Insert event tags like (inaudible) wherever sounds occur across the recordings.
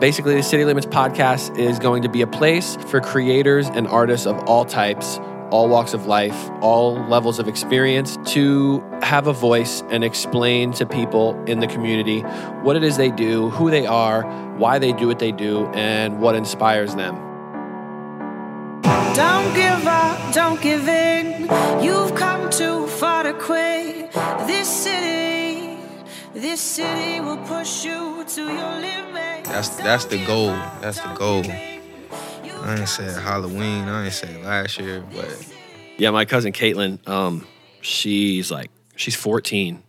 Basically, the City Limits podcast is going to be a place for creators and artists of all types, all walks of life, all levels of experience to have a voice and explain to people in the community what it is they do, who they are, why they do what they do, and what inspires them. Don't give up, don't give in. You've come too far to quit. This city, this city will push you to your limit. That's that's the goal. That's the goal. I ain't said Halloween. I ain't said last year, but Yeah, my cousin Caitlin, um, she's like she's 14,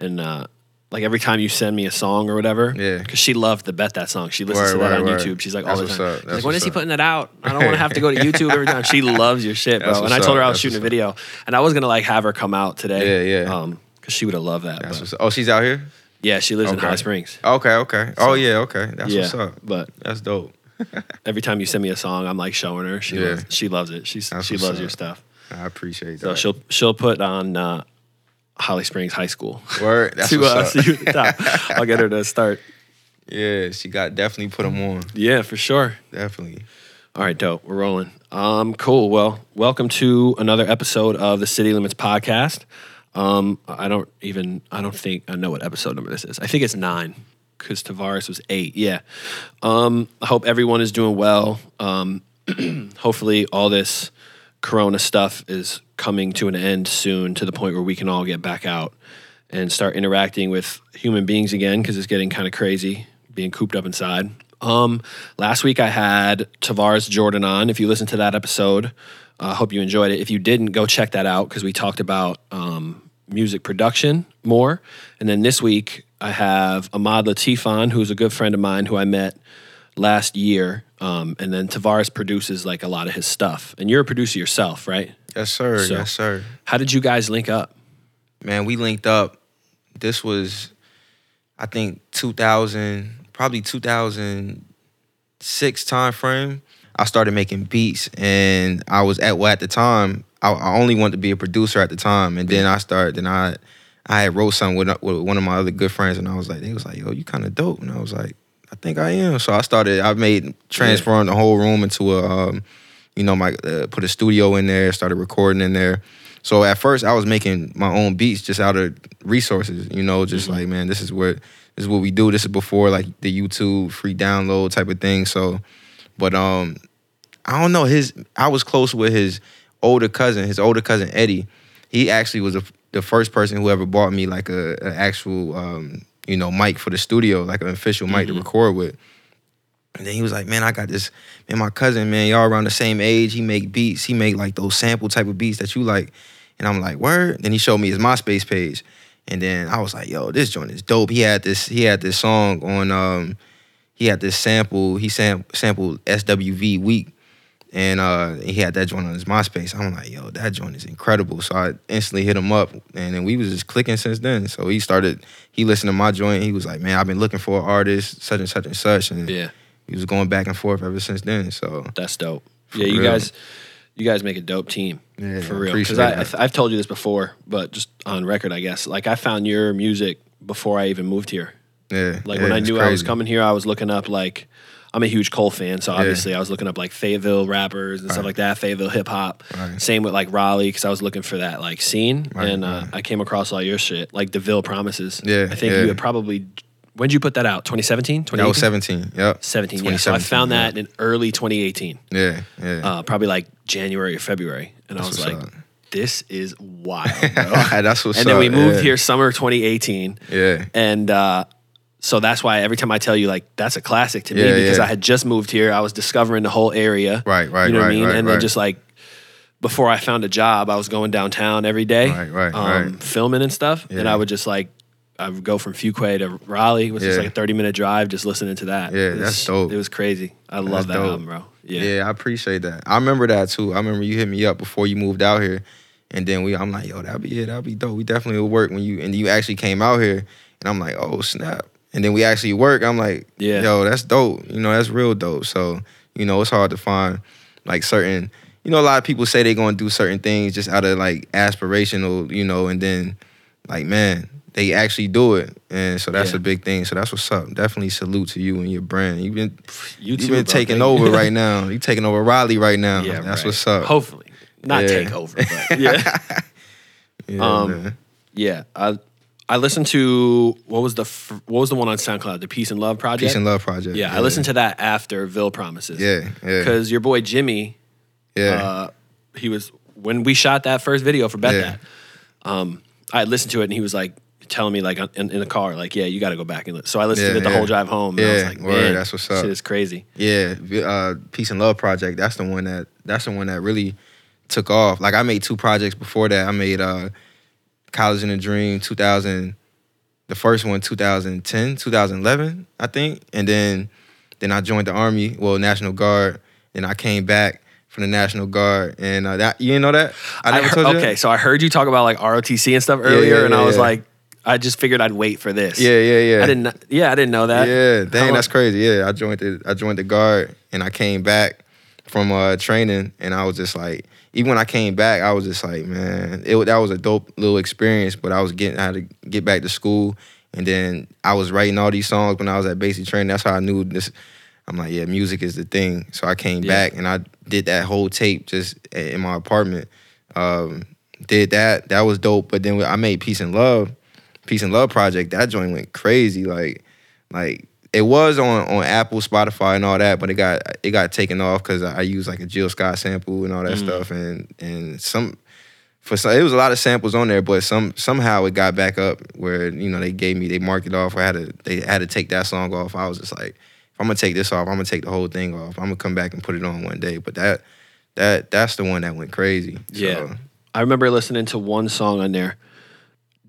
and uh, like every time you send me a song or whatever, Yeah. because she loved the bet that song. She listens Word, to that word, on word. YouTube. She's like all That's the time. Like, when is he putting that out? (laughs) I don't want to have to go to YouTube every time. She (laughs) loves your shit, bro. That's And I told her. I was That's shooting a video, and I was gonna like have her come out today. Yeah, yeah. Um, because she would have loved that. that's but- what's Oh, she's out here. Yeah, she lives in Okay. Holly Springs. Okay, okay. Oh yeah, okay. That's what's up. but That's dope. (laughs) every time you send me a song, I'm like showing her. She Yeah. loves, she loves it. She's That's she what's loves your up. stuff. I appreciate So that. she'll she'll put on uh, Holly Springs High School. Word. (laughs) That's to what's uh, up. see you at the top. I'll get her to start. (laughs) Yeah, she got definitely put them on. Yeah, for sure. Definitely. All right, dope. We're rolling. Um, cool. Well, welcome to another episode of the City Limits podcast. Um, I don't even I don't think I know what episode number this is. I think it's nine because Tavares was eight. Yeah. Um, I hope everyone is doing well. Um, (clears throat) hopefully, all this Corona stuff is coming to an end soon, to the point where we can all get back out and start interacting with human beings again because it's getting kind of crazy being cooped up inside. Um, last week I had Tavares Jordan on. If you listen to that episode, I uh, hope you enjoyed it. If you didn't, go check that out because we talked about um, music production more. And then this week I have Ahmad Latifan, who's a good friend of mine who I met last year. Um, and then Tavares produces like a lot of his stuff. And you're a producer yourself, right? Yes, sir. So- yes, sir. How did you guys link up? Man, we linked up. This was, I think, 2000, probably 2006 time frame. I started making beats, and I was at well at the time. I, I only wanted to be a producer at the time, and then I started. Then I, I had wrote something with, with one of my other good friends, and I was like, they was like, yo, you kind of dope, and I was like, I think I am. So I started. I made transformed the whole room into a, um, you know, my uh, put a studio in there, started recording in there. So at first I was making my own beats just out of resources, you know, just like man, this is what this is what we do. This is before like the YouTube free download type of thing. So, but um, I don't know. His I was close with his older cousin, his older cousin Eddie. He actually was the the first person who ever bought me like a, a actual um, you know mic for the studio, like an official mic to record with. And then he was like, "Man, I got this. Man, my cousin, man, y'all around the same age. He make beats. He make like those sample type of beats that you like." And I'm like, "Word." Then he showed me his MySpace page, and then I was like, "Yo, this joint is dope." He had this. He had this song on. um He had this sample. He sam- sampled SWV Weak, and uh he had that joint on his MySpace. I'm like, "Yo, that joint is incredible." So I instantly hit him up, and then we was just clicking since then. So he started. He listened to my joint. He was like, "Man, I've been looking for an artist, such and such and such," and Yeah. he was going back and forth ever since then. So That's dope. Yeah, you real. guys, you guys make a dope team. Yeah, for real. Because. I've told you this before, but just on record, I guess. Like I found your music before I even moved here. Yeah, Like yeah, when I knew I was coming here, I was looking up like. I'm a huge Cole fan, so obviously I was looking up like Fayetteville rappers and stuff like that, Fayetteville hip hop. Right. Same with like Raleigh, because I was looking for that like scene, Right, and uh, right. I came across all your shit, like Deville Promises. Yeah, I think yeah. you had probably. When did you put that out? 2017, That was 17. Yep. 17. Yeah. So I found yeah. that in early 2018 Yeah, yeah. uh, probably like January or February, and I was like, up. "This is wild, (laughs) bro." That's what's and then we moved yeah. here summer 2018, Yeah. and uh, so that's why every time I tell you like that's a classic to me Yeah, because yeah. I had just moved here, I was discovering the whole area, Right, right, You know what I mean? right, and then right. just like before I found a job, I was going downtown every day, Right, right, um, right. filming and stuff, and I would just like. I would go from Fuquay to Raleigh, which is like a 30 minute drive, just listening to that. Yeah, It that's was- dope. It was crazy. I love That's that dope. album, bro. Yeah. yeah. I appreciate that. I remember that too. I remember you hit me up before you moved out here. And then we I'm like, yo, that'd be it. that'd be dope. We definitely will work when you and you actually came out here. And I'm like, oh snap. And then we actually work. I'm like, Yeah. yo, that's dope. You know, that's real dope. So, you know, it's hard to find like certain, you know, a lot of people say they're gonna do certain things just out of like aspirational, you know, and then like, man, they actually do it, and so that's Yeah. a big thing. So that's what's up. Definitely salute to you and your brand. You've been You you've been taking over right (laughs) now. You taking over Raleigh right now. Yeah, that's right. what's up. Hopefully, not Yeah. take over, but (laughs) yeah, (laughs) Yeah, um, yeah. I I listened to what was the what was the one on SoundCloud, the Peace and Love project. Peace and Love Project. Yeah, I listened to that after Ville Promises. Yeah, yeah, because your boy Jimmy, yeah. uh, he was when we shot that first video for Bet Yeah. That. Um, I listened to it and he was like telling me like in, in the car, like, yeah, you got to go back and listen. So I listened Yeah, to it the yeah. whole drive home. And I was Yeah, like, word, man, that's what's up. Shit is crazy. Yeah, uh, Peace and Love Project. That's the one that that's the one that really took off. Like I made two projects before that. I made uh, College in a Dream 2000, the first one 2010, 2011, I think, and then then I joined the army, well National Guard, and I came back from the National Guard, and uh, that you didn't know that I never heard- told you. Okay, that? so I heard you talk about like ROTC and stuff earlier, yeah, and I was yeah. like, I just figured I'd wait for this. Yeah, yeah, yeah. I didn't. Yeah, I didn't know that. Yeah, How dang, long- that's crazy. Yeah, I joined the I joined the guard and I came back from uh training and I was just like, even when I came back, I was just like, man, it that was a dope little experience. But I was getting I had to get back to school and then I was writing all these songs when I was at basic training. That's how I knew this. I'm like, yeah, music is the thing. So I came Yeah. back and I did that whole tape just in my apartment. Um, did that. That was dope. But then I made Peace and Love. Peace and Love project. That joint went crazy. Like, like it was on on Apple, Spotify, and all that, but it got it got taken off because I used like a Jill Scott sample and all that stuff, and and some for some it was a lot of samples on there, but some somehow it got back up where you know they gave me they marked it off. I had to they had to take that song off. I was just like, if I'm gonna take this off, I'm gonna take the whole thing off. I'm gonna come back and put it on one day. But that that that's the one that went crazy. Yeah. So, I remember listening to one song on there.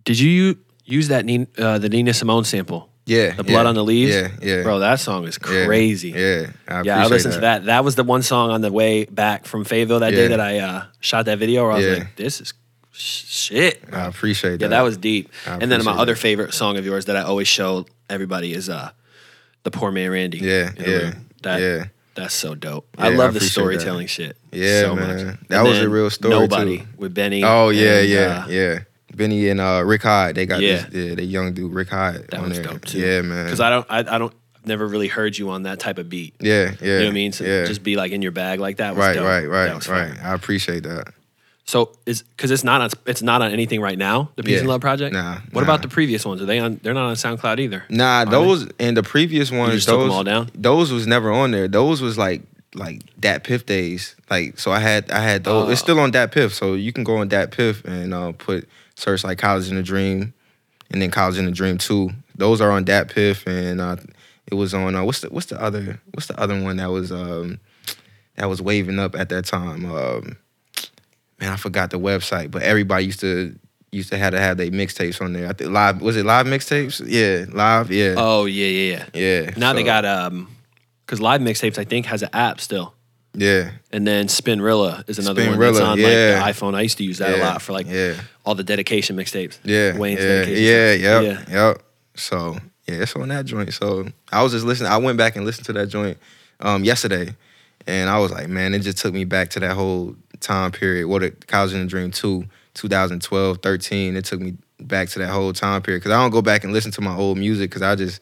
Did you use that uh, the Nina Simone sample? Yeah. The Blood yeah, on the Leaves? Yeah, yeah. Bro, that song is crazy. Yeah, I Yeah, I listened to that. That was the one song on the way back from Fayetteville that day that I uh, shot that video where I was Yeah. like, this is sh- shit. I appreciate that. Yeah, that. that was deep. And then my appreciate other favorite song of yours that I always show everybody is uh, "The Poor Man Randy." Yeah, yeah. That, yeah. That's so dope. I Yeah, I love the appreciate that. storytelling shit. Yeah, so man. much. That And was a real story, Nobody too. with Benny. Oh yeah, and, yeah, uh, yeah. Benny and uh, Rick Hyde, they got Yeah. this, yeah, the young dude Rick Hyde That on was there. dope too. Yeah, man. Because I don't, I, I don't, never really heard you on that type of beat. yeah, yeah. You know what I mean? So yeah. just be like in your bag like that. Was right, dope. right, That right, right. I appreciate that. So is because it's not on it's not on anything right now. The Peace Yeah. and Love project. Nah, What nah. about the previous ones? Are they on? They're not on SoundCloud either. Nah, they? those and the previous ones, those them all down? those was never on there. Those was like like Dat Piff days. Like so, I had I had those. It's Oh. still on Dat Piff, so you can go on Dat Piff and uh, put search like College in a Dream, and then College in a Dream Two. Those are on Dat Piff, and uh, it was on uh, what's the what's the other what's the other one that was um that was waving up at that time. Um, man, I forgot the website, but everybody used to used to have to have their mixtapes on there. I think live was it live mixtapes? Yeah, live. Yeah, Oh yeah, yeah, yeah. yeah. Now they got um, because Live Mixtapes I think has an app still, yeah. and then Spinrilla is another one that's Spinrilla, on yeah. like the iPhone. I used to use that a lot for like yeah. all the dedication mixtapes. Yeah, Wayne's yeah, dedication. yeah, yep, yep. So yeah, it's on that joint. So I was just listening. I went back and listened to that joint um, yesterday, and I was like, man, it just took me back to that whole time period. What it College in a Dream two, 2012, 13. It took me back to that whole time period because I don't go back and listen to my old music because I just.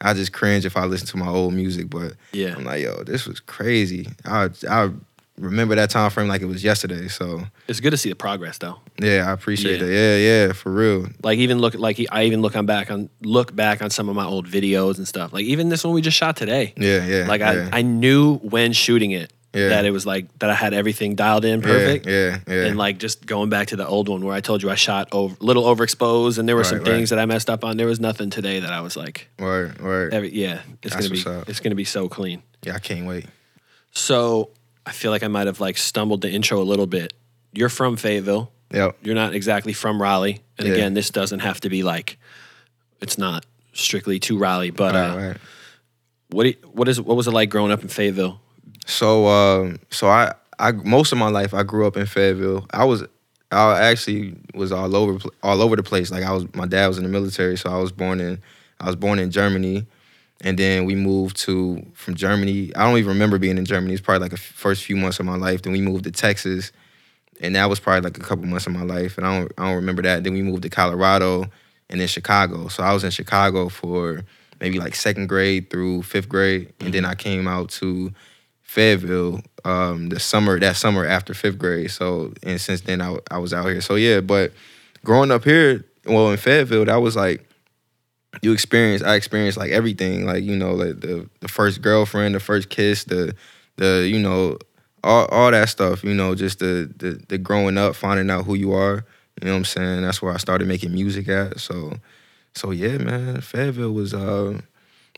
I just cringe if I listen to my old music, but Yeah. I'm like, yo, this was crazy. I I remember that time frame like it was yesterday. So It's good to see the progress though. yeah, I appreciate Yeah. it. Yeah, yeah, for real. Like even look like I even look on back on look back on some of my old videos and stuff. Like even this one we just shot today. Yeah, yeah. Like yeah. I, I knew when shooting it Yeah. that it was like that I had everything dialed in perfect. Yeah, yeah, yeah. And like just going back to the old one where I told you I shot over little overexposed and there were some Right, right. things that I messed up on. There was nothing today that I was like, word, word. every, yeah, it's That's gonna be up. it's gonna be so clean. yeah, I can't wait. So I feel like I might have like stumbled the intro a little bit. You're from Fayetteville. Yep. You're not exactly from Raleigh. And Yeah. again, this doesn't have to be like it's not strictly to Raleigh, but Right, uh, right. what what is what was it like growing up in Fayetteville? So, um, so I, I most of my life I grew up in Fayetteville. I was, I actually was all over, all over the place. Like I was, my dad was in the military, so I was born in, I was born in Germany, and then we moved to from Germany. I don't even remember being in Germany. It's probably like the first few months of my life. Then we moved to Texas, and that was probably like a couple months of my life, and I don't, I don't remember that. Then we moved to Colorado, and then Chicago. So I was in Chicago for maybe like second grade through fifth grade, and then I came out to Fayetteville um, the summer that summer after fifth grade. So and since then I, I was out here. So yeah, but growing up here, well in Fayetteville, that was like you experience. I experienced like everything, like you know, like the the first girlfriend, the first kiss, the the you know all all that stuff. You know, just the the the growing up, finding out who you are. You know what I'm saying? That's where I started making music at. So so yeah, man, Fayetteville was uh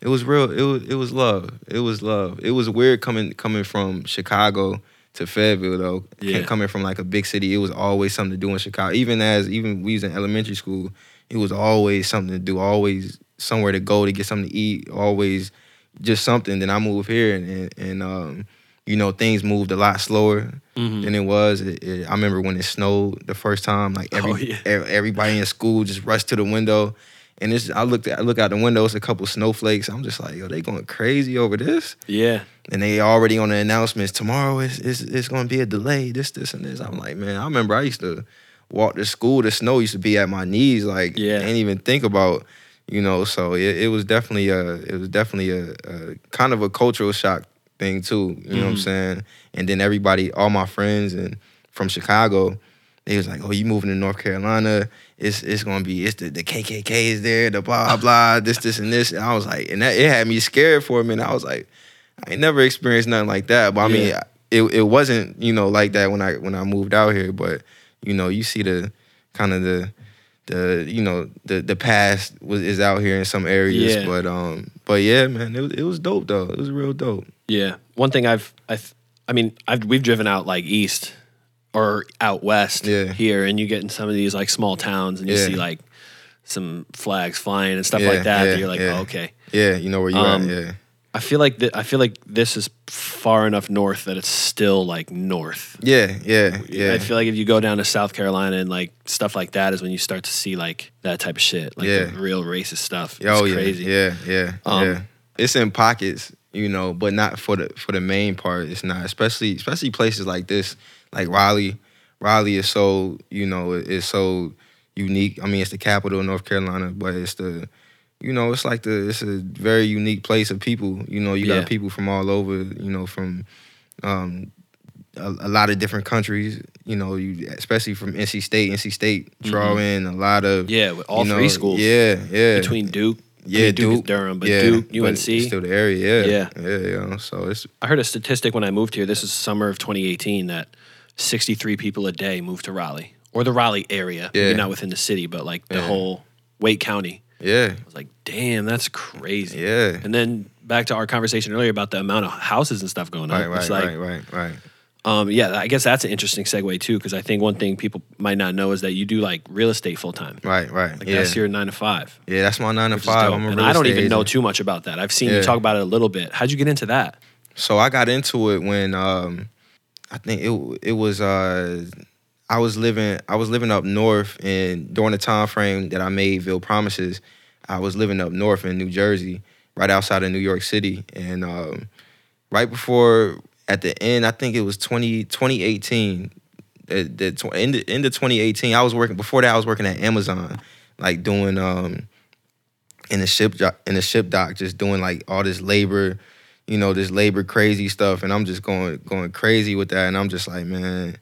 it was real. It was it was love. It was love. It was weird coming coming from Chicago to Fayetteville though. Yeah. Coming from like a big city, it was always something to do in Chicago. Even as even we was in elementary school, it was always something to do. Always somewhere to go to get something to eat. Always just something. Then I moved here and and, and um, you know things moved a lot slower Mhm. than it was. It, it- I remember when it snowed the first time. Like every Oh, yeah. everybody in school just rushed to the window. And it's, I looked at, I look out the window, it's a couple snowflakes. I'm just like, yo, they going crazy over this. Yeah. And they already on the announcements, tomorrow is is it's gonna be a delay, this, this, and this. I'm like, man, I remember I used to walk to school, the snow used to be at my knees, like Yeah. ain't even think about, you know, so it, it was definitely a it was definitely a, a kind of a cultural shock thing too. You know what I'm Mhm. saying? And then everybody, all my friends and from Chicago, they was like, "Oh, you moving to North Carolina? It's it's gonna be it's the, the KKK is there, the blah blah, this this and this." And I was like, and that it had me scared for a minute. I was like, I ain't never experienced nothing like that. But I mean, Yeah. it it wasn't you know like that when I when I moved out here. But you know, you see the kind of the the you know the the past was is out here in some areas. Yeah. But um, but yeah, man, it was it was dope though. It was real dope. Yeah. One thing I've, I've I mean, I've we've driven out like east or out west Yeah. here, and you get in some of these like small towns, and you Yeah. see like some flags flying and stuff Yeah, like that. that you're like, oh, okay. Yeah, you know where you Um, at. Yeah. I feel like th- I feel like this is far enough north that it's still like north. Yeah, yeah, yeah. I feel like if you go down to South Carolina and like stuff like that is when you start to see like that type of shit, like Yeah. the real racist stuff. Oh it's yeah, crazy. yeah, yeah, Um, yeah. It's in pockets, you know, but not for the for the main part. It's not, especially especially places like this, like Raleigh. Raleigh is so you know it's so unique. I mean, it's the capital of North Carolina, but it's the you know it's like the it's a very unique place of people. You know, you Yeah. got people from all over. You know, from um, a, a lot of different countries. You know, you especially from NC State. NC State draw in a lot of Mm-hmm. Yeah, with all you know, three schools. Yeah, yeah. Between Duke, I Yeah, mean, Duke, Duke. Durham, but yeah, Duke, but UNC. it's still the area. Yeah, Yeah. yeah, yeah. So it's I heard a statistic when I moved here. This is summer of 2018 that 63 people a day move to Raleigh or the Raleigh area. Maybe not within the city, but like the Yeah. whole Wake County. yeah, I was like, damn, that's crazy. yeah. And then back to our conversation earlier about the amount of houses and stuff going on. Right, right, it's like, right, right, right. um, yeah, I guess that's an interesting segue too, because I think one thing people might not know is that you do like real estate full time. Right, right. Like yeah. that's your nine to five. yeah, that's my nine to five. I'm a and I don't even know too much about that. I've seen you talk about it a little bit. How'd you get into that? So I got into it when um, I think it it was uh, I was living I was living up north, and during the time frame that I made Ville Promises, I was living up north in New Jersey, right outside of New York City, and um, right before at the end, I think it was 20, 2018. The, the end, end of 2018, I was working. Before that, I was working at Amazon, like doing um, in the ship in the ship dock, just doing like all this labor, you know, this labor crazy stuff, and I'm just going going crazy with that, and I'm just like, man,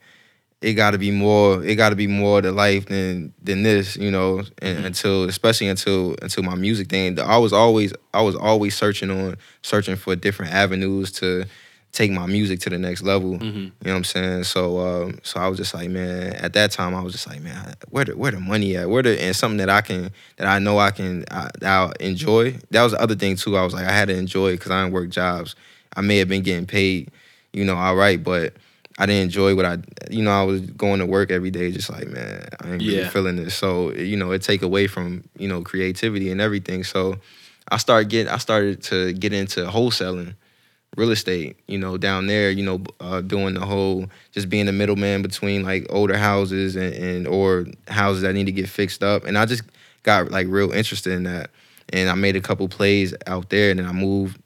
it got to be more. It got to be more to life than than this, you know. And mm-hmm. until, especially until until my music thing, I was always I was always searching on searching for different avenues to take my music to the next level. Mm-hmm. You know what I'm saying? So um, so I was just like, man, at that time I was just like, man, where the where the money at? Where the and something that I can that I know I can I, that I'll enjoy. That was the other thing too. I was like, I had to enjoy because I didn't work jobs. I may have been getting paid, you know, all right, but I didn't enjoy what I, you know, I was going to work every day, just like, man, I ain't really Yeah. feeling this. So, you know, it take away from, you know, creativity and everything. So I started getting, I started to get into wholesaling real estate, you know, down there, you know, uh, doing the whole, just being the middleman between like older houses and, and or houses that need to get fixed up. And I just got like real interested in that. And I made a couple plays out there and then I moved.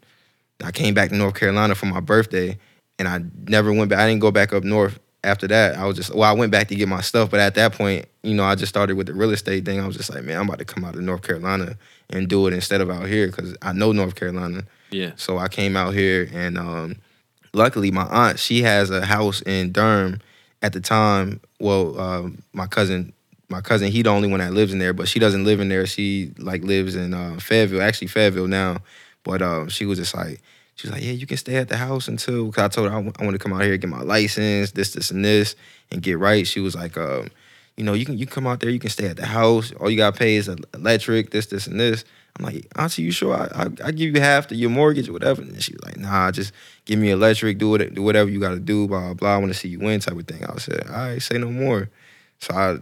I came back to North Carolina for my birthday and I never went back. I didn't go back up north after that, I was just well, I went back to get my stuff, but at that point, you know, I just started with the real estate thing. I was just like, man, I'm about to come out of North Carolina and do it instead of out here because I know North Carolina. Yeah. So I came out here, and um, luckily, my aunt she has a house in Durham. At the time, well, um, my cousin, my cousin, he the only one that lives in there, but she doesn't live in there. She like lives in uh, Fayetteville, actually Fayetteville now. But um, she was just like, she was like, yeah, you can stay at the house until. Cause I told her I want to come out here get my license, this, this, and this, and get right. She was like, um, you know, you can you come out there, you can stay at the house. All you gotta pay is electric, this, this, and this. I'm like, Auntie, you sure? I, I, I give you half to your mortgage or whatever. And she was like, Nah, just give me electric, do it, do whatever you got to do, blah blah. blah. I want to see you win, type of thing. I said, All right, say no more. So I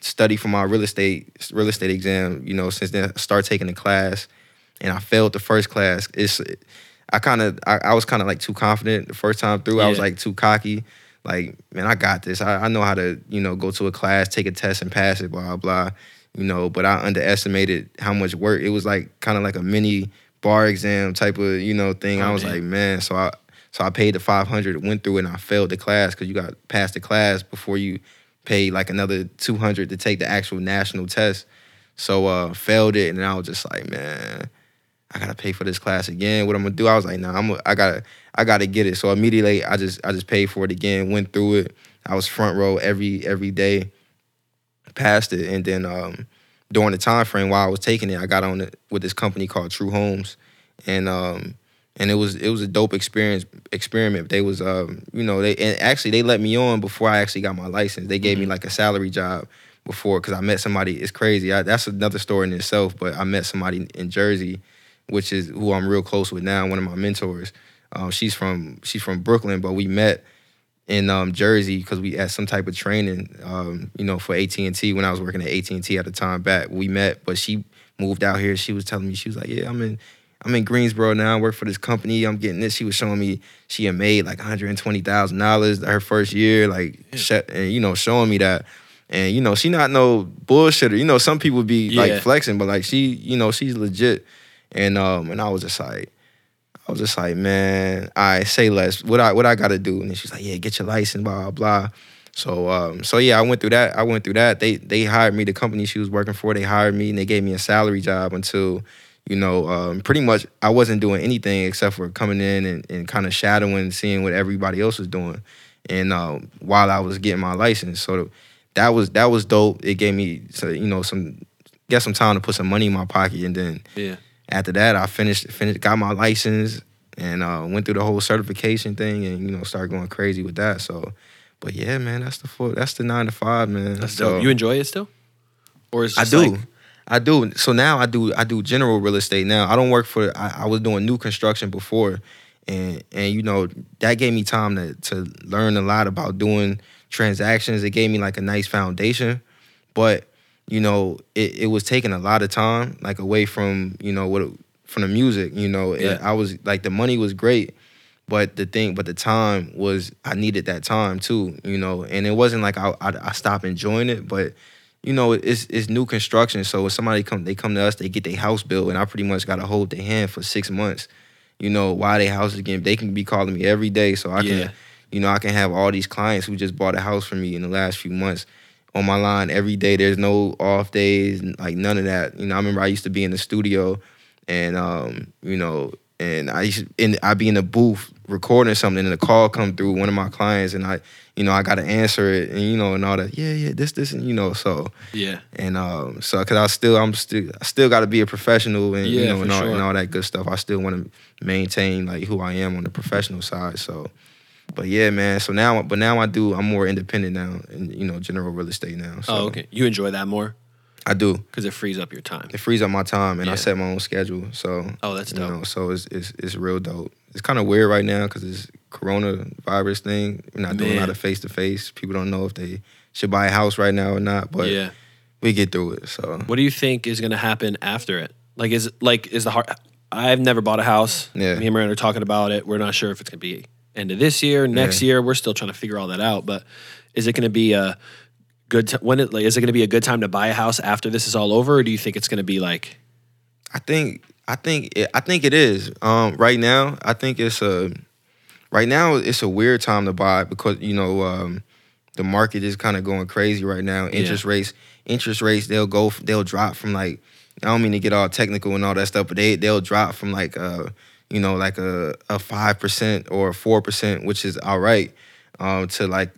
studied for my real estate real estate exam. You know, since then I started taking the class, and I failed the first class. It's I kind of I, I, was kind of like too confident the first time through. Yeah. I was like too cocky. Like, man, I got this. I, I know how to, you know, go to a class, take a test, and pass it. Blah blah you know, but I underestimated how much work. It was like kind of like a mini bar exam type of, you know, thing. Oh, I was man. like, man, so I so I paid the 500, went through it and I failed the class cuz you got past the class before you pay like another 200 to take the actual national test. So uh failed it and then I was just like, man, I got to pay for this class again. What I'm going to do? I was like, nah, I'm a, I got to I got to get it. So immediately I just I just paid for it again, went through it. I was front row every every day passed it, and then um, during the time frame while I was taking it, I got on it with this company called True Homes, and um, and it was it was a dope experience experiment. They was um, you know they and actually they let me on before I actually got my license. They gave mm-hmm. me like a salary job before because I met somebody. It's crazy. I, that's another story in itself. But I met somebody in Jersey, which is who I'm real close with now. One of my mentors. Um, she's from she's from Brooklyn, but we met in um, Jersey because we had some type of training, um, you know, for AT and T when I was working at AT and T at the time. Back we met, but she moved out here. She was telling me she was like, "Yeah, I'm in, I'm in Greensboro now. I work for this company. I'm getting this." She was showing me she had made like 120 thousand dollars her first year, like, yeah. and you know, showing me that. And you know, she not no bullshitter. You know, some people be yeah. like flexing, but like she, you know, she's legit. And um, and I was just like, I was just like, man, I say less. What I what I gotta do? And she's like, yeah, get your license, blah blah. blah. So um, so yeah, I went through that. I went through that. They they hired me. The company she was working for, they hired me and they gave me a salary job until, you know, um, pretty much I wasn't doing anything except for coming in and, and kind of shadowing, seeing what everybody else was doing, and uh, while I was getting my license. So that was that was dope. It gave me, so, you know, some get some time to put some money in my pocket, and then yeah after that, I finished finished got my license and uh, went through the whole certification thing, and you know started going crazy with that. So, but yeah, man, that's the that's the nine to five, man. That's so, dope. You enjoy it still, or is I do. Like- I do. So now I do. I do general real estate now. I don't work for. I, I was doing new construction before, and and you know that gave me time to to learn a lot about doing transactions. It gave me like a nice foundation, but you know, it, it was taking a lot of time, like away from, you know, what from the music, you know. Yeah. I was like the money was great, but the thing, but the time was I needed that time too, you know. And it wasn't like I I, I stopped enjoying it, but you know, it's it's new construction. So if somebody come, they come to us, they get their house built, and I pretty much got to hold their hand for six months. You know, why their house is getting, they can be calling me every day, so I yeah. can, you know, I can have all these clients who just bought a house from me in the last few months on my line every day. There's no off days, like none of that. You know, I remember I used to be in the studio, and um, you know, and I used to, and I'd be in the booth recording something, and a call come through one of my clients, and I, you know, I got to answer it, and you know, and all that. Yeah, yeah, this, this, and you know, so yeah, and um, so because I still, I'm still, I still got to be a professional, and yeah, you know, and all, sure. and all that good stuff. I still want to maintain like who I am on the professional side, so but yeah, man. So now, but now I do. I'm more independent now, in you know, general real estate now. So oh, okay. You enjoy that more? I do because it frees up your time. It frees up my time, and yeah. I set my own schedule. So oh, that's dope. You know, so it's it's it's real dope. It's kind of weird right now because it's coronavirus thing. We're not man. doing a lot of face to face. People don't know if they should buy a house right now or not. But yeah, we get through it. So what do you think is going to happen after it? Like is like is the heart? I've never bought a house. Yeah, me and Miranda are talking about it. We're not sure if it's going to be end of this year, next yeah. year. We're still trying to figure all that out. But is it going to be a good t- when it like, is it going to be a good time to buy a house after this is all over, or do you think it's going to be like? I think I think it, I think it is. Um, right now, I think it's a right now it's a weird time to buy because you know um, the market is kind of going crazy right now. Interest rates, interest rates, they'll go, they'll drop from like I don't mean to get all technical and all that stuff, but they they'll drop from like uh you know like a a five percent or four percent, which is all right, um, to like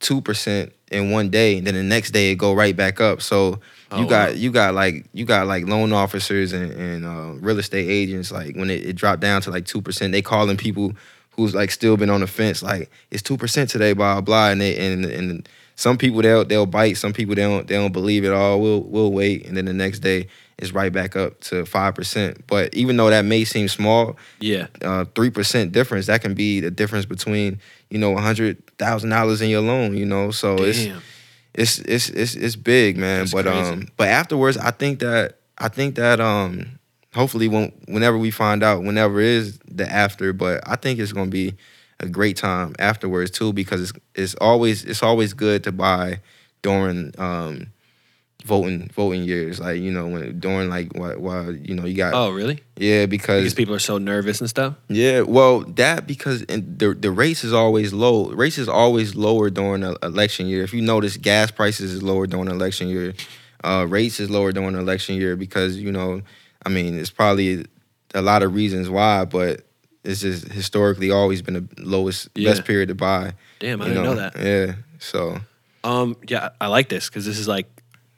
two percent in one day. And then the next day it go right back up. So Oh, you got wow. you got like you got like loan officers and, and uh, real estate agents like when it, it dropped down to like two percent, they calling people who's like still been on the fence like it's two percent today, blah blah blah, and they and and some people they'll they'll bite, some people they don't they don't believe it all. We'll we'll wait, and then the next day it's right back up to five percent. But even though that may seem small, Yeah. uh, three percent difference that can be the difference between you know a hundred thousand dollars in your loan. You know, so it's it's it's it's it's big, man. That's but crazy. um, but afterwards, I think that I think that um, hopefully, when whenever we find out, whenever is the after, but I think it's gonna be a great time afterwards too, because it's it's always it's always good to buy during um voting voting years, like you know when during like while, while you know you got Oh, really? yeah Because because people are so nervous and stuff. yeah, well, that because the the race is always low. Race is always lower during an election year. If you notice, gas prices is lower during election year. Uh, rates is lower during election year because you know, I mean, it's probably a lot of reasons why, but it's just historically always been the lowest Yeah. best period to buy. Damn, I didn't know that. Yeah, so Um, yeah, I like this because this is like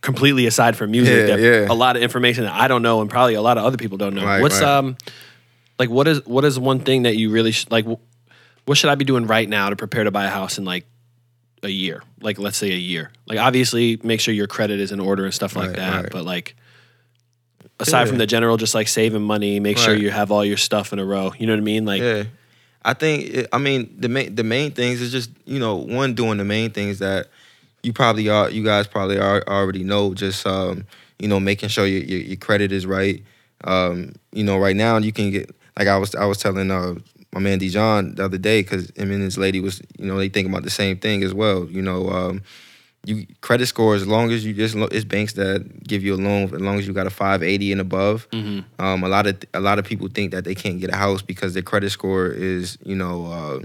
completely aside from music. Yeah, that yeah. A lot of information that I don't know and probably a lot of other people don't know. Right, What's right. um, like what is what is one thing that you really sh- like? What should I be doing right now to prepare to buy a house in like a year? Like let's say a year. Like obviously make sure your credit is in order and stuff like Right, that. But like aside from the general, just like saving money, make sure you have all your stuff in a row. You know what I mean? Like yeah, I think it, I mean the main the main things is just you know one doing the main things that you probably are you guys probably are, already know just um, you know making sure your, your your credit is right. Um, you know right now you can get like I was I was telling uh, my man Dijon the other day because him and his lady was you know they think about the same thing as well. You know. Um, you credit score as long as you just it's banks that give you a loan as long as you got a 580 and above mhm. um, a lot of a lot of people think that they can't get a house because their credit score is you know uh,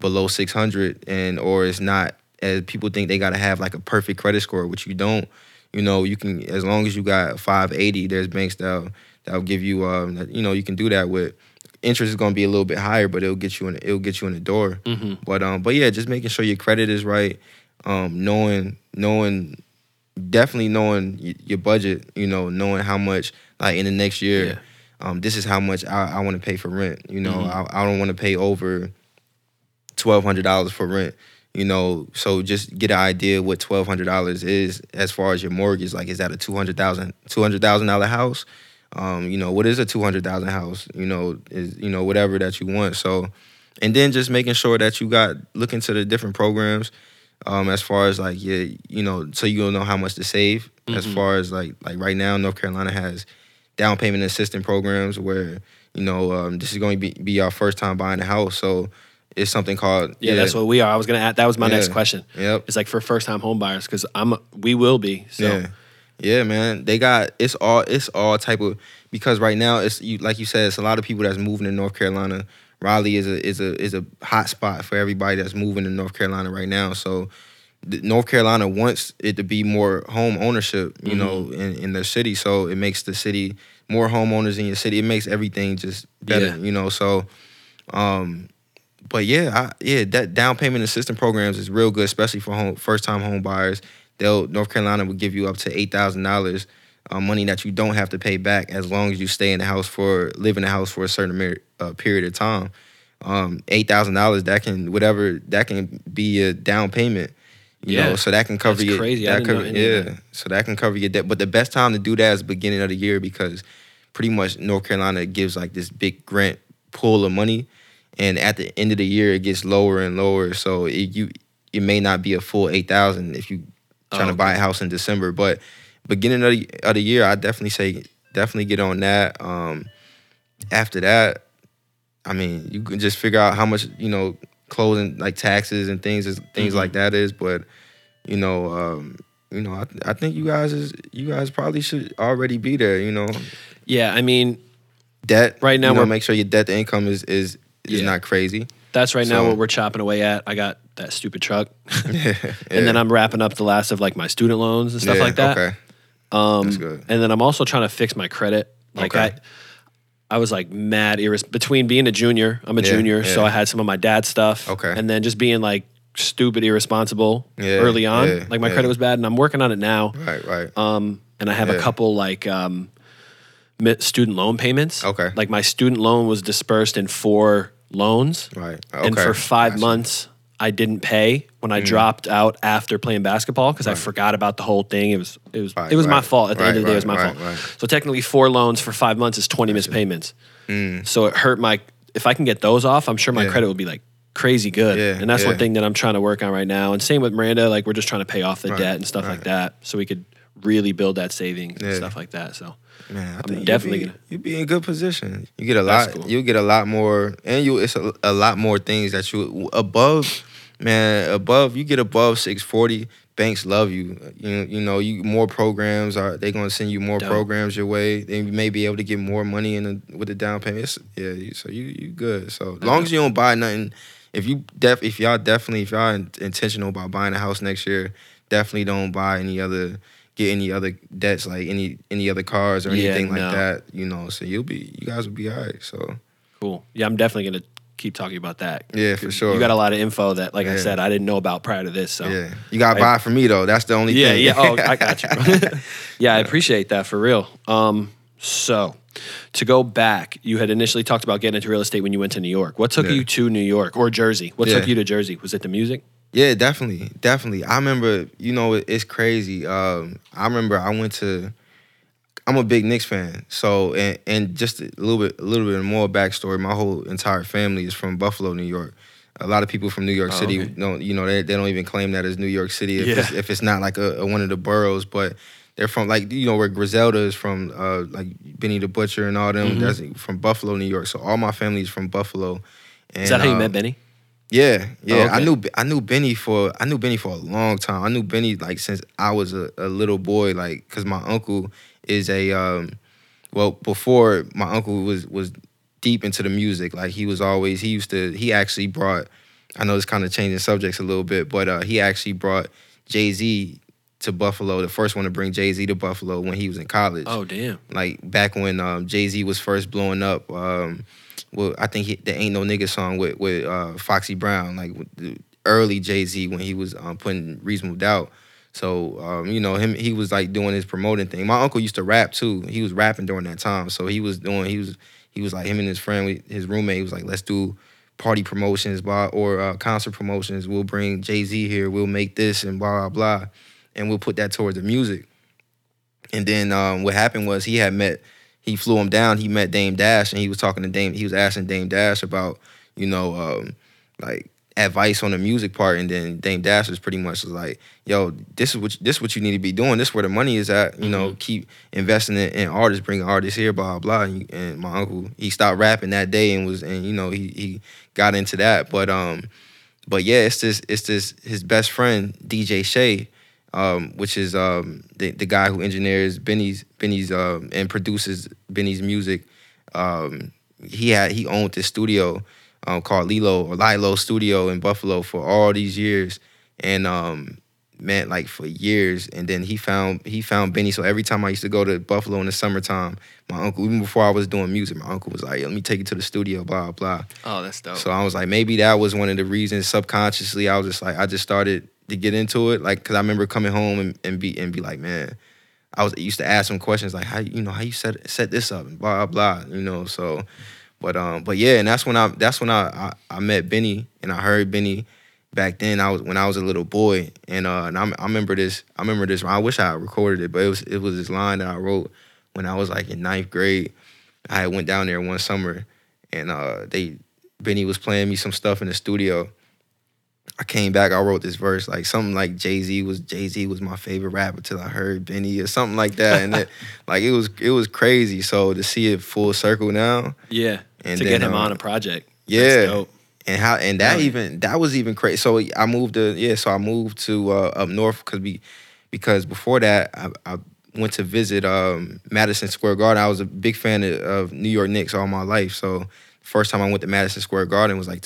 below 600 and or it's not as people think they got to have like a perfect credit score which you don't you know you can as long as you got 580 there's banks that that'll give you um that, you know you can do that with interest is going to be a little bit higher but it'll get you in it'll get you in the door Mhm. but um but yeah just making sure your credit is right um knowing knowing definitely knowing y- your budget you know knowing how much like in the next year Yeah. um, this is how much I, I want to pay for rent. You know, Mhm. I, I don't want to pay over twelve hundred dollars for rent. You know, so just get an idea what twelve hundred dollars is as far as your mortgage. Like, is that a two hundred thousand two hundred thousand dollar house? Um, you know, what is a two hundred thousand house? You know, is you know whatever that you want. So, and then just making sure that you got look into the different programs. Um, as far as like yeah, you know, so you'll know how much to save. As Mhm. far as like like right now, North Carolina has down payment assistance programs where you know um, this is going to be be our first time buying a house, so it's something called Yeah, that's what we are. I was gonna add. That was my next question. Yep. It's like for first time home buyers because I'm we will be. So Yeah, yeah, man. They got it's all it's all type of because right now it's you like you said it's a lot of people that's moving to North Carolina. Raleigh is a is a is a hot spot for everybody that's moving to North Carolina right now. So North Carolina wants it to be more home ownership, you know, in, in their city. So it makes the city more homeowners in your city. It makes everything just better, Yeah. you know. So, um, but yeah, I, yeah, that down payment assistance programs is real good, especially for home first time home buyers. They'll North Carolina will give you up to eight thousand dollars, uh, money that you don't have to pay back as long as you stay in the house for live in the house for a certain mer- uh, period of time. Um, eight thousand dollars that can whatever that can be a down payment. You Yeah. know, so that can cover That's your crazy. That cover, yeah, that. so that can cover your debt. But the best time to do that is beginning of the year because pretty much North Carolina gives like this big grant pool of money, and at the end of the year it gets lower and lower. So it, you it may not be a full eight thousand if you trying Oh, to buy a house in December, but beginning of the, of the year, I definitely say definitely get on that. Um, after that, I mean, you can just figure out how much you know closing like taxes and things is things Mhm. like that is. But you know, um, you know, I, I think you guys is you guys probably should already be there. You know, yeah. I mean, debt Right now You know, we're- make sure your debt to income is is is Yeah. not crazy. That's right now what we're chopping away at. I got that stupid truck, (laughs) (laughs) yeah. and then I'm wrapping up the last of like my student loans and stuff like that. Okay. Um, That's good. And then I'm also trying to fix my credit. Like Okay. I, I was like mad irres- between being a junior. I'm a junior, so. I had some of my dad's stuff. Okay. And then just being like stupid irresponsible early on. yeah, like my credit was bad, and I'm working on it now. Right. Right. Um, and I have a couple like um, student loan payments. Okay. Like my student loan was dispersed in four loans. right. And for five Gotcha. Mm. months, I didn't pay when I dropped out after playing basketball because I forgot about the whole thing. It was it was Right, it was my fault. At the end of the day, it was my right, fault. right, right. So technically, four loans for five months is twenty missed payments. Mm. So it hurt my. If I can get those off, I'm sure my Yeah. credit will be like crazy good. Yeah, and that's one thing that I'm trying to work on right now. And same with Miranda. Like we're just trying to pay off the Right, debt and stuff like that, so we could really build that savings and stuff like that. So Man, I I'm definitely you'd be, you'd be in good position. You get a lot. cool. You get a lot more, and you it's a, a lot more things that you above. Man, above you get above six forty. Banks love you. You you know you more programs are they gonna send you more Dope. programs your way. Then you may be able to get more money in the, with the down payment. It's, yeah, you, so you you good. So as long as you don't buy nothing, if you def if y'all definitely if y'all intentional about buying a house next year, definitely don't buy any other get any other debts like any any other cars or Yeah, anything like that. You know, so you'll be you guys will be all right. So cool. Yeah, I'm definitely gonna keep talking about that. Yeah, for sure. You got a lot of info that, like I said, I didn't know about prior to this. So yeah, you gotta buy for me though. That's the only Yeah, thing. yeah. Oh, I got you. (laughs) (laughs) yeah, I appreciate that for real. Um, so to go back, you had initially talked about getting into real estate when you went to New York. What took Yeah. you to New York or Jersey? What took you to Jersey? Was it the music? Yeah, definitely, definitely. I remember, you know, it's crazy. Um, I remember I went to. I'm a big Knicks fan, so and and just a little bit, a little bit more backstory. My whole entire family is from Buffalo, New York. A lot of people from New York Oh, City okay. don't, you know, they, they don't even claim that as New York City if, Yeah. it's, if it's not like a, a one of the boroughs. But they're from like you know where Griselda is from, uh, like Benny the Butcher and all them. Mhm. That's from Buffalo, New York. So all my family is from Buffalo. And, Is that how you um, met Benny? Yeah, yeah. Oh, okay. I knew I knew Benny for I knew Benny for a long time. I knew Benny like since I was a, a little boy, like because my uncle is a um, well before my uncle was was deep into the music. Like he was always he used to he actually brought. I know it's kind of changing subjects a little bit, but uh, he actually brought Jay Z to Buffalo. The first one to bring Jay Z to Buffalo when he was in college Oh, damn. like back when um, Jay Z was first blowing up. Um, well, I think he, the "Ain't No Nigga" song with with uh, Foxy Brown, like early Jay Z when he was um, putting "Reasonable Doubt." So um, you know him, he was like doing his promoting thing. My uncle used to rap too. He was rapping during that time, so he was doing. He was he was like him and his friend, his roommate. He was like, let's do party promotions, blah, or uh, concert promotions. We'll bring Jay Z here. We'll make this and blah blah blah, and we'll put that towards the music. And then um, what happened was he had met, he flew him down. He met Dame Dash, and he was talking to Dame. He was asking Dame Dash about, you know, um, like advice on the music part. And then Dame Dash was pretty much like, "Yo, this is what this is what you need to be doing. This is where the money is at. You know, keep investing in, in artists, bringing artists here, blah blah." And, and my uncle, he stopped rapping that day and was, and you know, he he got into that. But um, but yeah, it's this it's this his best friend DJ Shay um, which is um, the the guy who engineers Benny's Benny's um, and produces Benny's music. Um, he had he owned this studio um, called Lilo or Lilo Studio in Buffalo for all these years, and um, man, like for years. And then he found he found Benny. So every time I used to go to Buffalo in the summertime, my uncle, even before I was doing music, my uncle was like, "Let me take you to the studio." Blah blah. Oh, that's dope. So I was like, maybe that was one of the reasons subconsciously. I was just like, I just started to get into it, like, cause I remember coming home and, and be and be like, man, I was used to ask him questions like, how you know how you set set this up and blah blah, you know. So, but um, but yeah, and that's when I that's when I I, I met Benny and I heard Benny back then. I was when I was a little boy, and uh, and I, I remember this. I remember this. I wish I recorded it, but it was it was this line that I wrote when I was like in ninth grade. I went down there one summer, and uh, they Benny was playing me some stuff in the studio. I came back, I wrote this verse, like something like Jay Z was Jay Z was my favorite rapper till I heard Benny or something like that, and it, (laughs) like it was it was crazy. So to see it full circle now, yeah. and to then, get him uh, on a project. yeah, and how and that yeah. even that was even crazy. So I moved to yeah, so I moved to uh, up north because we because before that I, I went to visit um, Madison Square Garden. I was a big fan of, of New York Knicks all my life. So first time I went to Madison Square Garden was like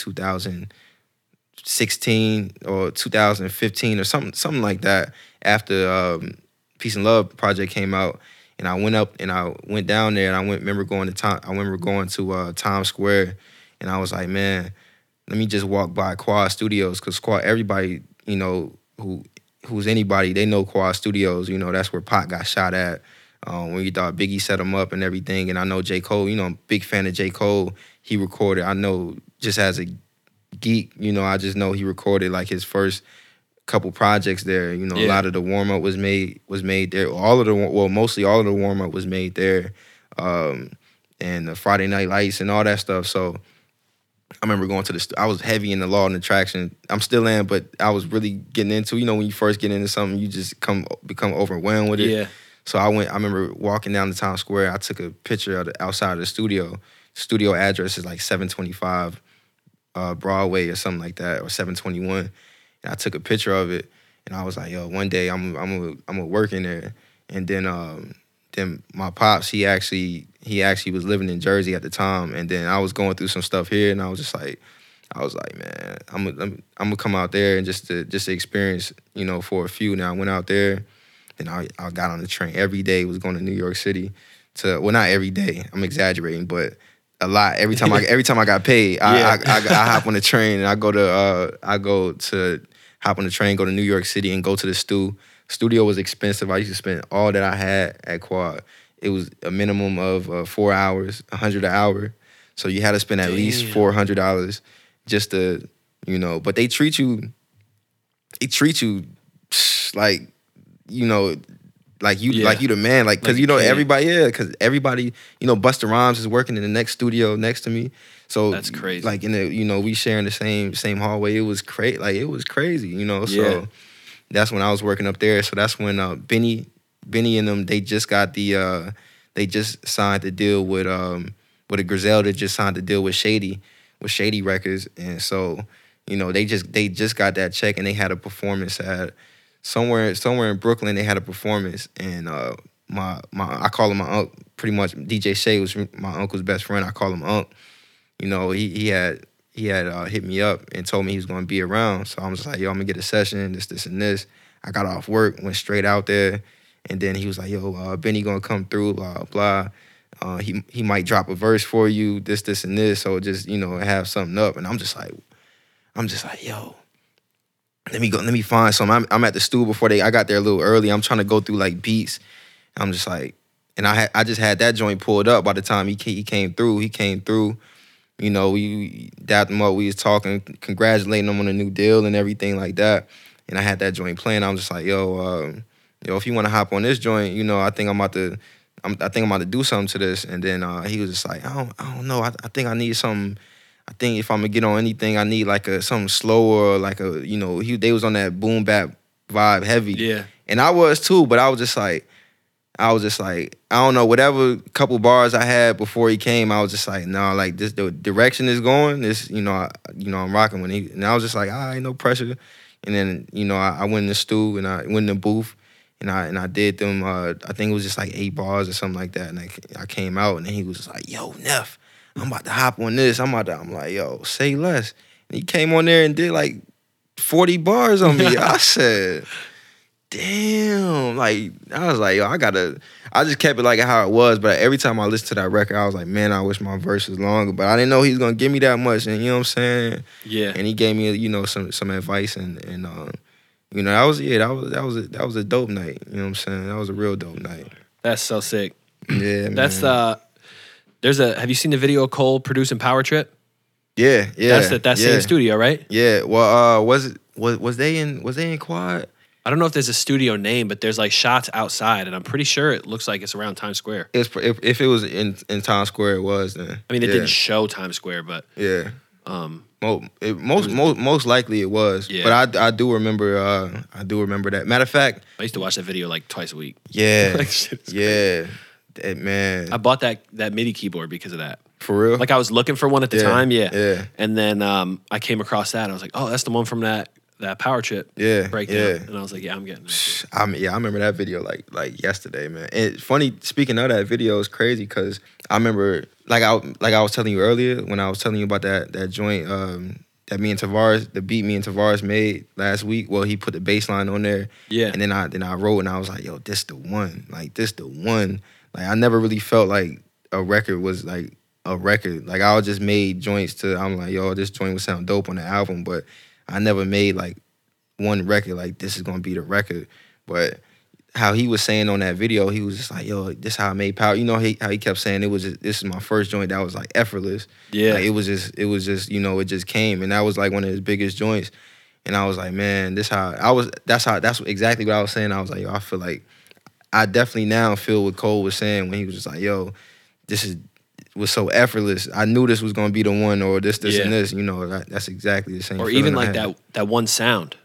2016 or 2015 or something something like that. After um, Peace and Love project came out, and I went up and I went down there and I went remember going to time I remember going to uh, Times Square, and I was like, man, let me just walk by Quad Studios because Quad everybody you know who who's anybody they know Quad Studios. You know that's where Pac got shot at. Um, when you thought Biggie set him up and everything, and I know J Cole. You know, I'm a big fan of J Cole. He recorded. I know just as a geek, you know, I just know he recorded like his first couple projects there. You know, a lot of the warm up was made was made there. All of the well, mostly all of the warm up was made there, um, and the Friday Night Lights and all that stuff. So. I remember going to the. St- I was heavy in the law and attraction. I'm still in, but I was really getting into. You know, when you first get into something, you just come become overwhelmed with it. Yeah. So I went. I remember walking down the Times Square. I took a picture of the outside of the studio. Studio address is like 725 uh, Broadway or something like that, or 721. And I took a picture of it, and I was like, "Yo, one day I'm I'm gonna, I'm gonna work in there." And then um, then my pops, he actually he actually was living in Jersey at the time, and then I was going through some stuff here, and I was just like, I was like, man, I'm gonna I'm, I'm gonna come out there and just to just to experience, you know, for a few. Now I went out there, and I I got on the train every day. Was going to New York City to well, not every day. I'm exaggerating, but a lot. Every time I (laughs) every time I got paid, I, Yeah. I, I, I hop on the train and I go to uh I go to hop on the train, go to New York City, and go to the stu. Studio was expensive. I used to spend all that I had at Quad. It was a minimum of uh, four hours, a hundred an hour. So you had to spend at least four hundred dollars just to, you know. But they treat you, they treat you like, you know, like you Yeah. like you the man, like because Like you know everybody, yeah, because everybody, you know, Busta Rhymes is working in the next studio next to me. So That's crazy. Like in the, you know, we sharing the same same hallway. It was crazy. Like it was crazy, you know. So Yeah. that's when I was working up there. So that's when uh, Benny, Benny and them, they just got the, uh, they just signed the deal with, um, with a Griselda just signed the deal with Shady, with Shady Records, and so, you know, they just they just got that check and they had a performance at somewhere somewhere in Brooklyn. They had a performance and uh, my my I call him my uncle. Pretty much, DJ Shay was my uncle's best friend. I call him Unc. You know, he he had he had uh, hit me up and told me he was going to be around. So I was like, yo, I'm gonna get a session, this, this, and this. I got off work, went straight out there, and then he was like, yo, uh, Benny gonna come through, blah blah. Uh, he he might drop a verse for you, this, this, and this. So just you know, have something up. And I'm just like, I'm just like, yo, let me go, let me find some. I'm, I'm at the stool before they. I got there a little early. I'm trying to go through like beats. I'm just like, and I I just had that joint pulled up by the time he ca- he came through. He came through. You know, we dapped him up. We was talking, congratulating him on a new deal and everything like that. And I had that joint playing. I'm just like, yo, um, yo, if you want to hop on this joint, you know, I think I'm about to, I'm, I think I'm about to do something to this. And then uh, he was just like, I don't, I don't know. I, I think I need something. I think if I'm gonna get on anything, I need like a something slower, like a, you know, he they was on that boom bap vibe heavy. Yeah. And I was too, but I was just like, I was just like, I don't know, whatever couple bars I had before he came, I was just like, no, like this the direction is going. This, you know, I, you know, I'm rocking when he and I was just like, I all right, no pressure. And then, you know, I, I went in the stew and I went in the booth and I and I did them, uh, I think it was just like eight bars or something like that. And I, I came out and he was just like, yo, Neff, I'm about to hop on this. I'm about to, I'm like, yo, say less. And he came on there and did like 40 bars on me. I (laughs) said, damn. Like, I was like, yo, I gotta, I just kept it like how it was. But every time I listened to that record, I was like, man, I wish my verse was longer. But I didn't know he was gonna give me that much. And you know what I'm saying? Yeah. And he gave me, you know, some some advice and and um, you know, that was yeah, that was that was a, that was a dope night. You know what I'm saying? That was a real dope night. That's so sick. Yeah, That's man. uh there's a have you seen the video of Cole producing Power Trip? yeah, yeah. That's the, that yeah. same studio, right? Yeah. Well, uh, was it was was they in was they in quad? I don't know if there's a studio name, but there's like shots outside, and I'm pretty sure it looks like it's around Times Square. It's, if if it was in in Times Square, it was then. I mean, it yeah. didn't show Times Square, but Yeah. um, Mo, it, most most most likely it was. Yeah. But I I do remember uh I do remember that. Matter of fact, I used to watch that video like twice a week. yeah, (laughs) Like, shit is yeah, man I bought that that MIDI keyboard because of that. for real. Like I was looking for one at the Yeah, time, yeah. yeah. And then um, I came across that. I was like, oh, that's the one from that that power trip Yeah, breakdown, yeah. and I was like, yeah, I'm getting that. I mean, yeah, I remember that video like like yesterday, man. And funny, speaking of that video, is crazy because I remember like I like I was telling you earlier when I was telling you about that that joint um, that me and Tavares, the beat me and Tavares made last week. Well, he put the bass line on there, Yeah. and then I then I wrote and I was like, yo, this the one, like this the one. Like I never really felt like a record was like a record. Like I just made joints to. I'm like, yo, this joint would sound dope on the album, but I never made like one record like this is gonna be the record. But how he was saying on that video, he was just like, "Yo, this how I made power." You know he, how he kept saying it was just, this is my first joint that was like effortless. Yeah. like, it was just it was just you know it just came, and that was like one of his biggest joints. And I was like, man, this how I was. That's how that's exactly what I was saying. I was like, yo, I feel like I definitely now feel what Cole was saying when he was just like, yo, this is was so effortless. I knew this was gonna be the one, or this, this, and this. You know, that, that's exactly the same. Or even like that that one sound.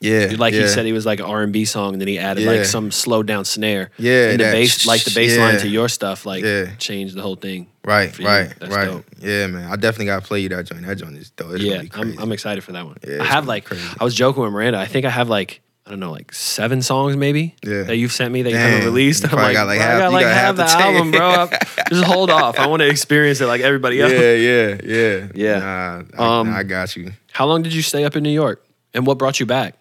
Yeah, Like yeah. he said, he was like an R and B song, and then he added Yeah. like some slowed down snare. Yeah, and the bass, like the sh- bass line to your stuff, like Yeah. changed the whole thing. Right, right, That's right. dope. Yeah, man. I definitely gotta play you that joint. That joint is dope. It's yeah. I'm, I'm excited for that one. Yeah, I have like crazy. I was joking with Miranda. I think I have like I don't know, like seven songs maybe Yeah. that you've sent me that you haven't released. you (laughs) I'm like, got, like, bro, I got like half half the album, bro. I- (laughs) Just hold off. I want to experience it like everybody else. yeah, yeah, yeah, Yeah. Nah, I, Um, nah, I got you. How long did you stay up in New York, and what brought you back?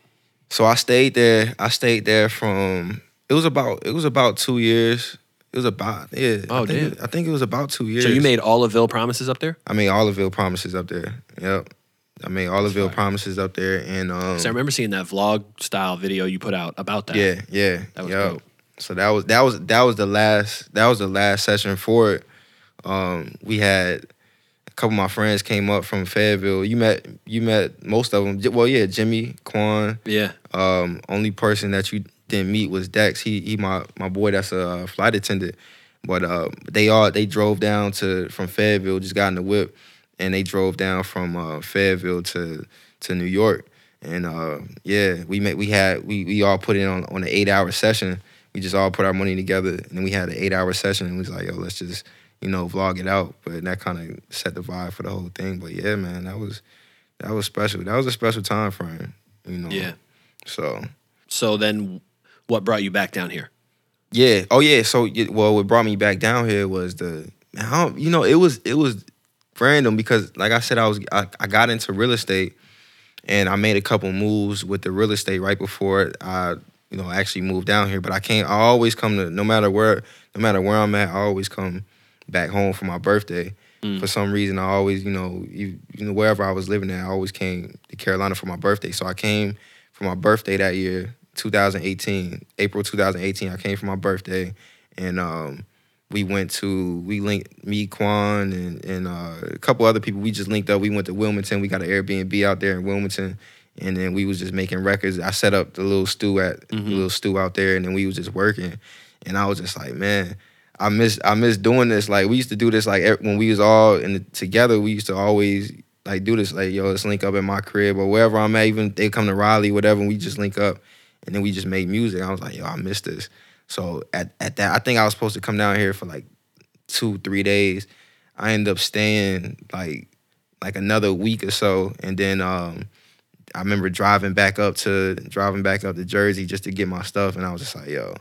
So I stayed there. I stayed there from. It was about. It was about two years. It was about. Yeah. Oh, I think, damn. I think it was about two years. So you made all of Ville promises up there. I made Oliveville promises up there. Yep. I made Oliveville fire. promises up there, and um. So I remember seeing that vlog style video you put out about that. Yeah, yeah. That was yep. dope. So that was that was that was the last that was the last session for it. Um, we had a couple of my friends came up from Fayetteville. You met you met most of them. Well, yeah, Jimmy, Quan. Yeah. Um, only person that you didn't meet was Dex. He he my my boy that's a uh, flight attendant. But uh, they all they drove down to from Fayetteville, just got in the whip, and they drove down from uh, Fayetteville to to New York. And uh, yeah, we met. We had we we all put in on on an eight hour session. We just all put our money together, and then we had an eight hour session. And we was like, yo, let's just you know vlog it out. But that kind of set the vibe for the whole thing. But yeah, man, that was that was special. That was a special time frame. You know. Yeah. So So then, what brought you back down here? yeah. Oh yeah. So well, what brought me back down here was the how you know it was it was random because like I said I was I, I got into real estate and I made a couple moves with the real estate right before I you know actually moved down here. But I can't. I always come to no matter where no matter where I'm at. I always come back home for my birthday. Mm. For some reason, I always you know you, you know wherever I was living at, I always came to Carolina for my birthday. So I came for my birthday that year, 2018, April 2018. I came for my birthday, and um, we went to we linked me, Quan, and and uh, a couple other people. We just linked up. We went to Wilmington. We got an Airbnb out there in Wilmington, and then we was just making records. I set up the little stew at the little stew out there, and then we was just working. And I was just like, man, I miss I miss doing this. Like we used to do this like when we was all in the, together. We used to always like do this like yo, let's link up at my crib or wherever I'm at. Even they come to Raleigh, whatever. And we just link up, and then we just make music. I was like, yo, I miss this. So at at that, I think I was supposed to come down here for like two three days. I ended up staying like like another week or so, and then um, I remember driving back up to driving back up to Jersey just to get my stuff, and I was just like, yo.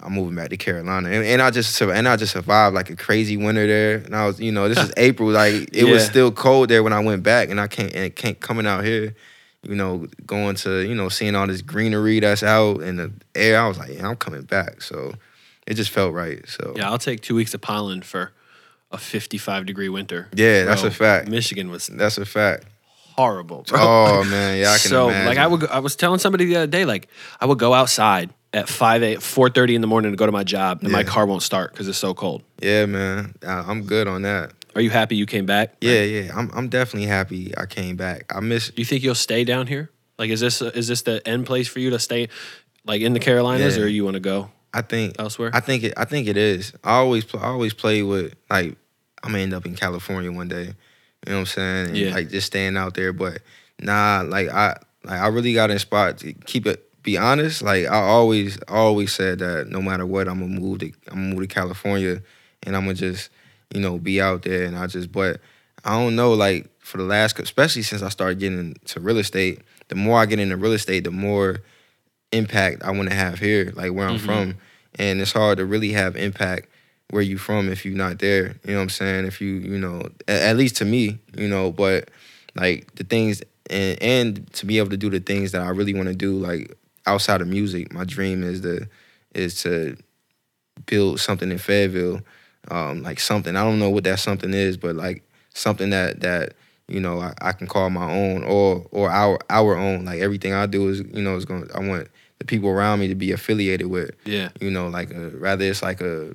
I'm moving back to Carolina, and, and I just and I just survived like a crazy winter there. And I was, you know, this is (laughs) April, like it was still cold there when I went back, and I can't and can't coming out here, you know, going to you know seeing all this greenery that's out in the air. I was like, yeah, I'm coming back. So it just felt right. So Yeah, I'll take two weeks of pollen for a 55 degree winter. Yeah, that's a fact. Michigan was that's a fact. horrible, bro. Oh man, yeah, I can so imagine. like I would, go- I was telling somebody the other day, like I would go outside at five eight, four thirty in the morning to go to my job, and my car won't start because it's so cold. yeah, man, I'm good on that. Are you happy you came back? Yeah, yeah, I'm I'm definitely happy I came back. I miss Do you think you'll stay down here? Like, is this is this the end place for you to stay, like in the Carolinas, Yeah. or you want to go I think elsewhere? I think it. I think it is. I always, I always play with like I'm gonna end up in California one day. You know what I'm saying? And, Yeah. Like just staying out there, but nah. Like I, like I really got inspired to keep it. Be honest. Like I always, always said that no matter what, I'm gonna move to, I'm gonna move to California, and I'm gonna just, you know, be out there. And I just, but I don't know. Like for the last, especially since I started getting into real estate, the more I get into real estate, the more impact I want to have here, like where I'm Mhm. from. And it's hard to really have impact where you from if you're not there. You know what I'm saying? If you, you know, at, at least to me, you know, but like the things and and to be able to do the things that I really want to do, like outside of music, my dream is to is to build something in Fayetteville, um, like something. I don't know what that something is, but like something that that you know I, I can call my own or or our our own. Like everything I do is you know is going. I want the people around me to be affiliated with. Yeah. You know, like a, rather it's like a.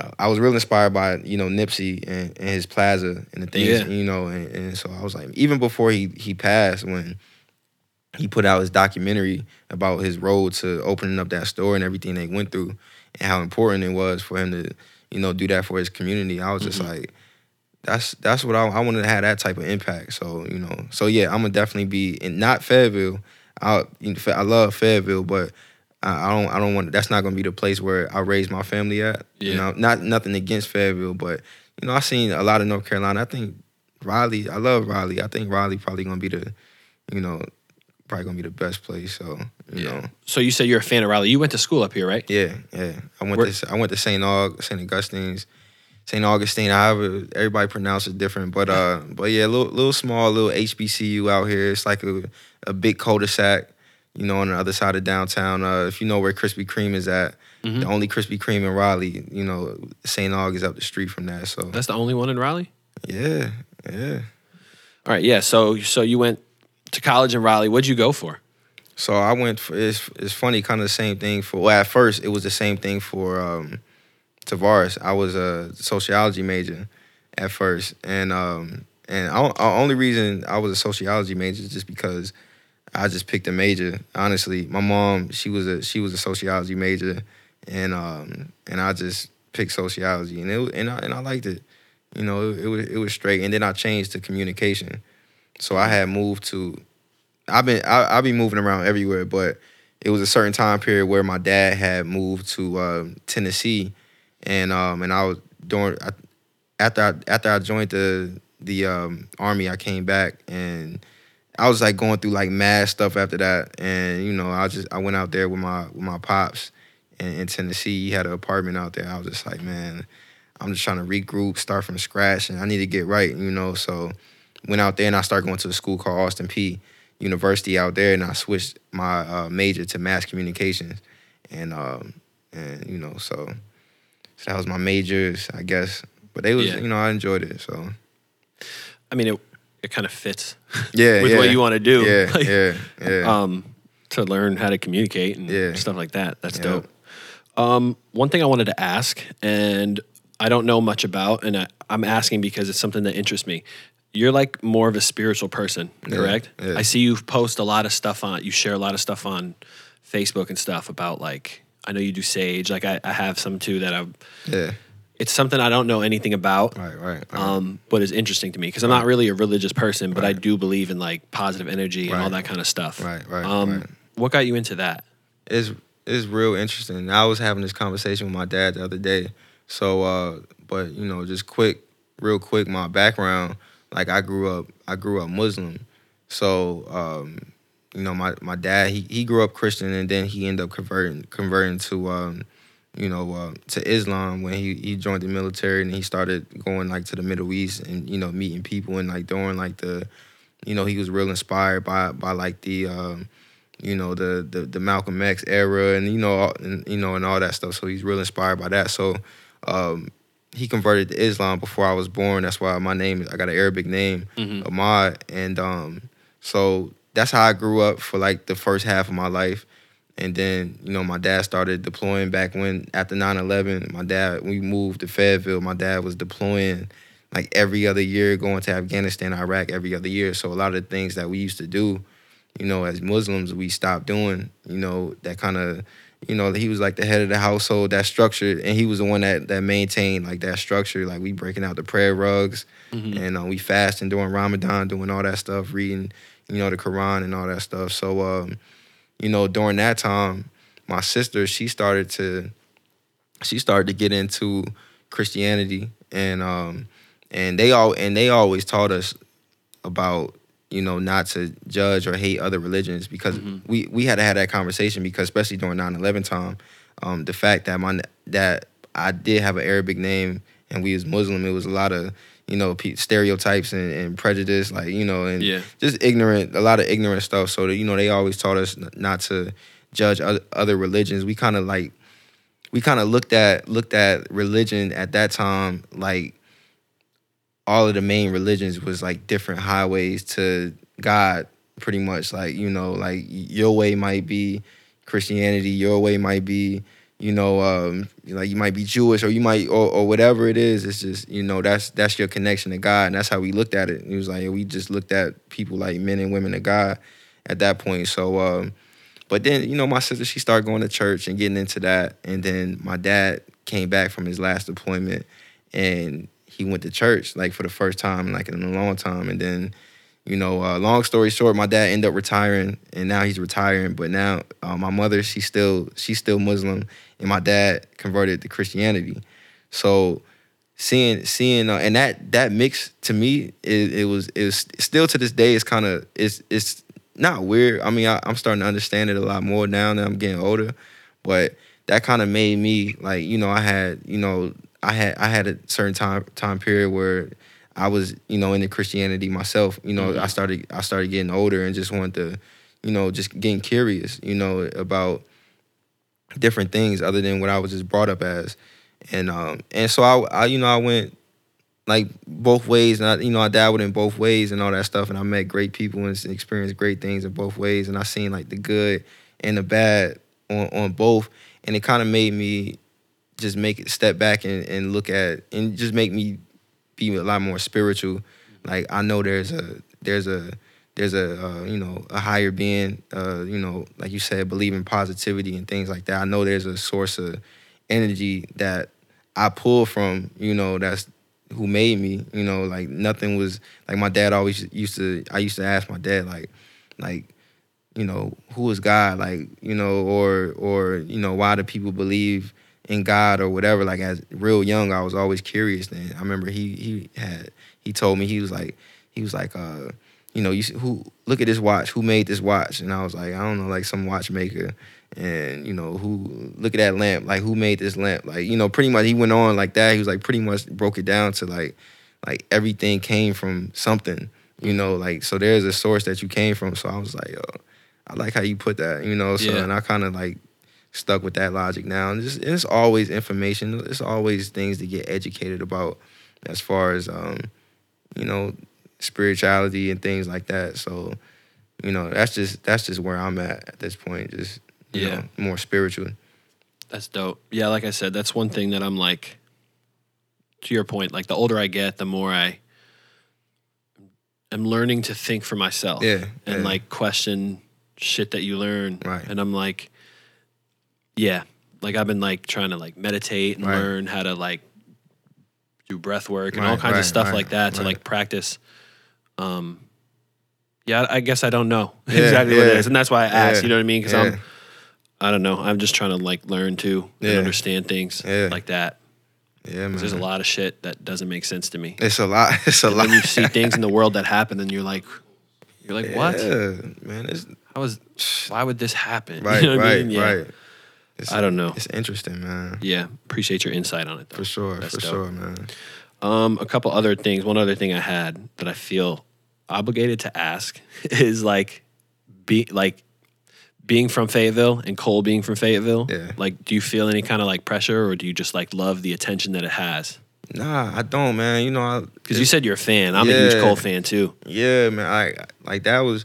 uh, was real inspired by you know Nipsey and, and his Plaza and the things Yeah. you know, and, and so I was like, even before he he passed, when he put out his documentary about his road to opening up that store and everything they went through, and how important it was for him to you know do that for his community. I was just Mhm. like, that's that's what I, I wanted to have that type of impact. So you know, so yeah, I'm gonna definitely be in not Fayetteville. I you know, I love Fayetteville, but I, I don't I don't want that's not gonna be the place where I raise my family at. Yeah. You know, not nothing against Fayetteville, but you know, I've seen a lot of North Carolina. I think Raleigh, I love Raleigh. I think Raleigh probably gonna be the, you know, probably gonna be the best place. So you Yeah. know, So you said you're a fan of Raleigh. You went to school up here, right? yeah, yeah. I went Where- to I went to St. Aug, St. Augustine's, St. Augustine. However, everybody pronounce it different, but uh, (laughs) but yeah, little little small little HBCU out here. It's like a a big cul-de-sac, you know, on the other side of downtown. Uh, if you know where Krispy Kreme is at, Mhm. the only Krispy Kreme in Raleigh, you know, St. Aug is up the street from that. So That's the only one in Raleigh. yeah, yeah. All right. Yeah. So so you went to college in Raleigh. What'd you go for? So I went for it's it's funny, kind of the same thing for well at first it was the same thing for um Tavares. I was a sociology major at first. And um and I, the only reason I was a sociology major is just because I just picked a major. Honestly, my mom, she was a she was a sociology major and um and I just picked sociology and it and I and I liked it. You know, it, it was it was straight and then I changed to communication. So I had moved to I've been I I be moving around everywhere, but it was a certain time period where my dad had moved to um, Tennessee, and um and I was during I, after I, after I joined the the um, army, I came back and I was like going through like mad stuff after that, and you know I just I went out there with my with my pops in, in Tennessee. He had an apartment out there. I was just like, man, I'm just trying to regroup, start from scratch, and I need to get right, you know. So went out there and I started going to a school called Austin Peay University out there, and I switched my uh, major to mass communications, and um, and you know, so, so that was my majors, I guess. But they was, Yeah. you know, I enjoyed it. So I mean, it it kind of fits yeah, (laughs) with yeah. what you want to do. Yeah, (laughs) Like, yeah, yeah. Um, to learn how to communicate and Yeah. stuff like that. That's Yeah. dope. Um, one thing I wanted to ask, and I don't know much about, and I, I'm asking because it's something that interests me. You're like more of a spiritual person, correct? yeah. I see you post a lot of stuff on, you share a lot of stuff on Facebook and stuff about like, I know you do sage. Like I, I have some too that I. yeah. It's something I don't know anything about, Right, right. right. um, but is interesting to me because I'm not really a religious person, but I do believe in like positive energy and all that kind of stuff. Right, right, Um, right. What got you into that? it's it's real interesting. I was having this conversation with my dad the other day. So, uh, but you know, just quick, real quick, my background. Like I grew up, I grew up Muslim. So, um, you know, my my dad he he grew up Christian and then he ended up converting converting to um, you know, uh, to Islam when he he joined the military and he started going like to the Middle East and you know meeting people and like during like the, you know, he was real inspired by by like the. Um, you know the, the the Malcolm X era and you know and you know and all that stuff. So he's real inspired by that. So um, he converted to Islam before I was born. That's why my name is I got an Arabic name, Mhm. Ahmad, and um, so that's how I grew up for like the first half of my life. And then, you know, my dad started deploying back when after 9-11, my dad, we moved to Fayetteville, my dad was deploying like every other year, going to Afghanistan, Iraq every other year. So a lot of the things that we used to do, you know, as Muslims, we stopped doing, you know, that kind of, you know, he was like the head of the household, that structure, and he was the one that that maintained like that structure. Like we breaking out the prayer rugs, Mhm. and uh, we fasting during Ramadan, doing all that stuff, reading, you know, the Quran and all that stuff. So, um, you know, during that time, my sister she started to, she started to get into Christianity, and um, and they all and they always taught us about you know not to judge or hate other religions because we we had to have that conversation because especially during 9-11 time um, the fact that my that I did have an Arabic name and we was Muslim it was a lot of you know stereotypes and, and prejudice like you know and Yeah. just ignorant a lot of ignorant stuff. So that you know they always taught us not to judge other, other religions. We kind of like we kind of looked at looked at religion at that time like all of the main religions was like different highways to God, pretty much. Like you know, like your way might be Christianity, your way might be you know, um, like you might be Jewish or you might or, or whatever it is. It's just you know that's that's your connection to God, and that's how we looked at it. It was like we just looked at people like men and women of God at that point. So. um but then, you know, my sister, she started going to church and getting into that. And then my dad came back from his last deployment and he went to church like for the first time, like in a long time. And then, you know, uh, long story short, my dad ended up retiring and now he's retiring. But now uh, my mother, she's still, she's still Muslim and my dad converted to Christianity. So seeing, seeing, uh, and that, that mix to me, it, it was, it was still to this day, it's kind of, it's, it's, not weird. I mean, I, I'm starting to understand it a lot more now that I'm getting older, but that kind of made me like, you know, I had, you know, I had I had a certain time time period where I was, you know, into Christianity myself. You know, I started I started getting older and just wanted to, you know, just getting curious, you know, about different things other than what I was just brought up as, and um and so I, I you know I went like both ways, and I, you know, I dabbled in both ways and all that stuff, and I met great people and experienced great things in both ways, and I seen like the good and the bad on on both, and it kind of made me just make it step back and, and look at and just make me be a lot more spiritual. Like I know there's a there's a there's a uh, you know a higher being, uh, you know, like you said, believe in positivity and things like that. I know there's a source of energy that I pull from, you know, that's who made me. You know, like nothing was like my dad always used to. I used to ask my dad like, like, you know, who is God? Like, you know, or or you know, why do people believe in God or whatever? Like as real young, I was always curious. And I remember he he had he told me he was like he was like uh you know you who look at this watch who made this watch and I was like I don't know like some watchmaker and you know who look at that lamp like who made this lamp like you know pretty much he went on like that he was like pretty much broke it down to like like everything came from something you know like so there's a source that you came from so I was like yo I like how you put that you know so Yeah. and I kind of like stuck with that logic now and just and it's always information it's always things to get educated about as far as um you know spirituality and things like that so you know that's just that's just where i'm at at this point just you Yeah. know, more spiritual That's dope. Yeah, like I said, that's one thing that I'm like to your point, like the older I get, the more I am learning to think for myself. Yeah, And yeah. like question shit that you learn. Right. And I'm like, yeah. Like I've been like trying to like meditate and Right. learn how to like do breath work and all Right, kinds of stuff right, like that to right. like practice. Um yeah, I guess I don't know (laughs) Yeah, exactly what it yeah, is. And that's why I asked, yeah, you know what I mean? Because yeah. I'm I don't know. I'm just trying to like learn to and Yeah. understand things Yeah. like that. yeah man 'Cause There's a lot of shit that doesn't make sense to me. it's a lot (laughs) it's a lot then you see things in the world that happen, and you're like, you're like, what? yeah, man it's How was? Why would this happen? (laughs) right You know what I right mean? Yeah. right it's, I don't know. it's interesting man Yeah, appreciate your insight on it though. for sure That's for dope. sure man Um, a couple other things. One other thing I had that I feel obligated to ask (laughs) is like, be like being from Fayetteville and Cole being from Fayetteville. Yeah. Like, do you feel any kind of like pressure, or do you just like love the attention that it has? nah i don't man you know I, Because you said you're a fan. I'm a huge Cole fan too. yeah man i like that was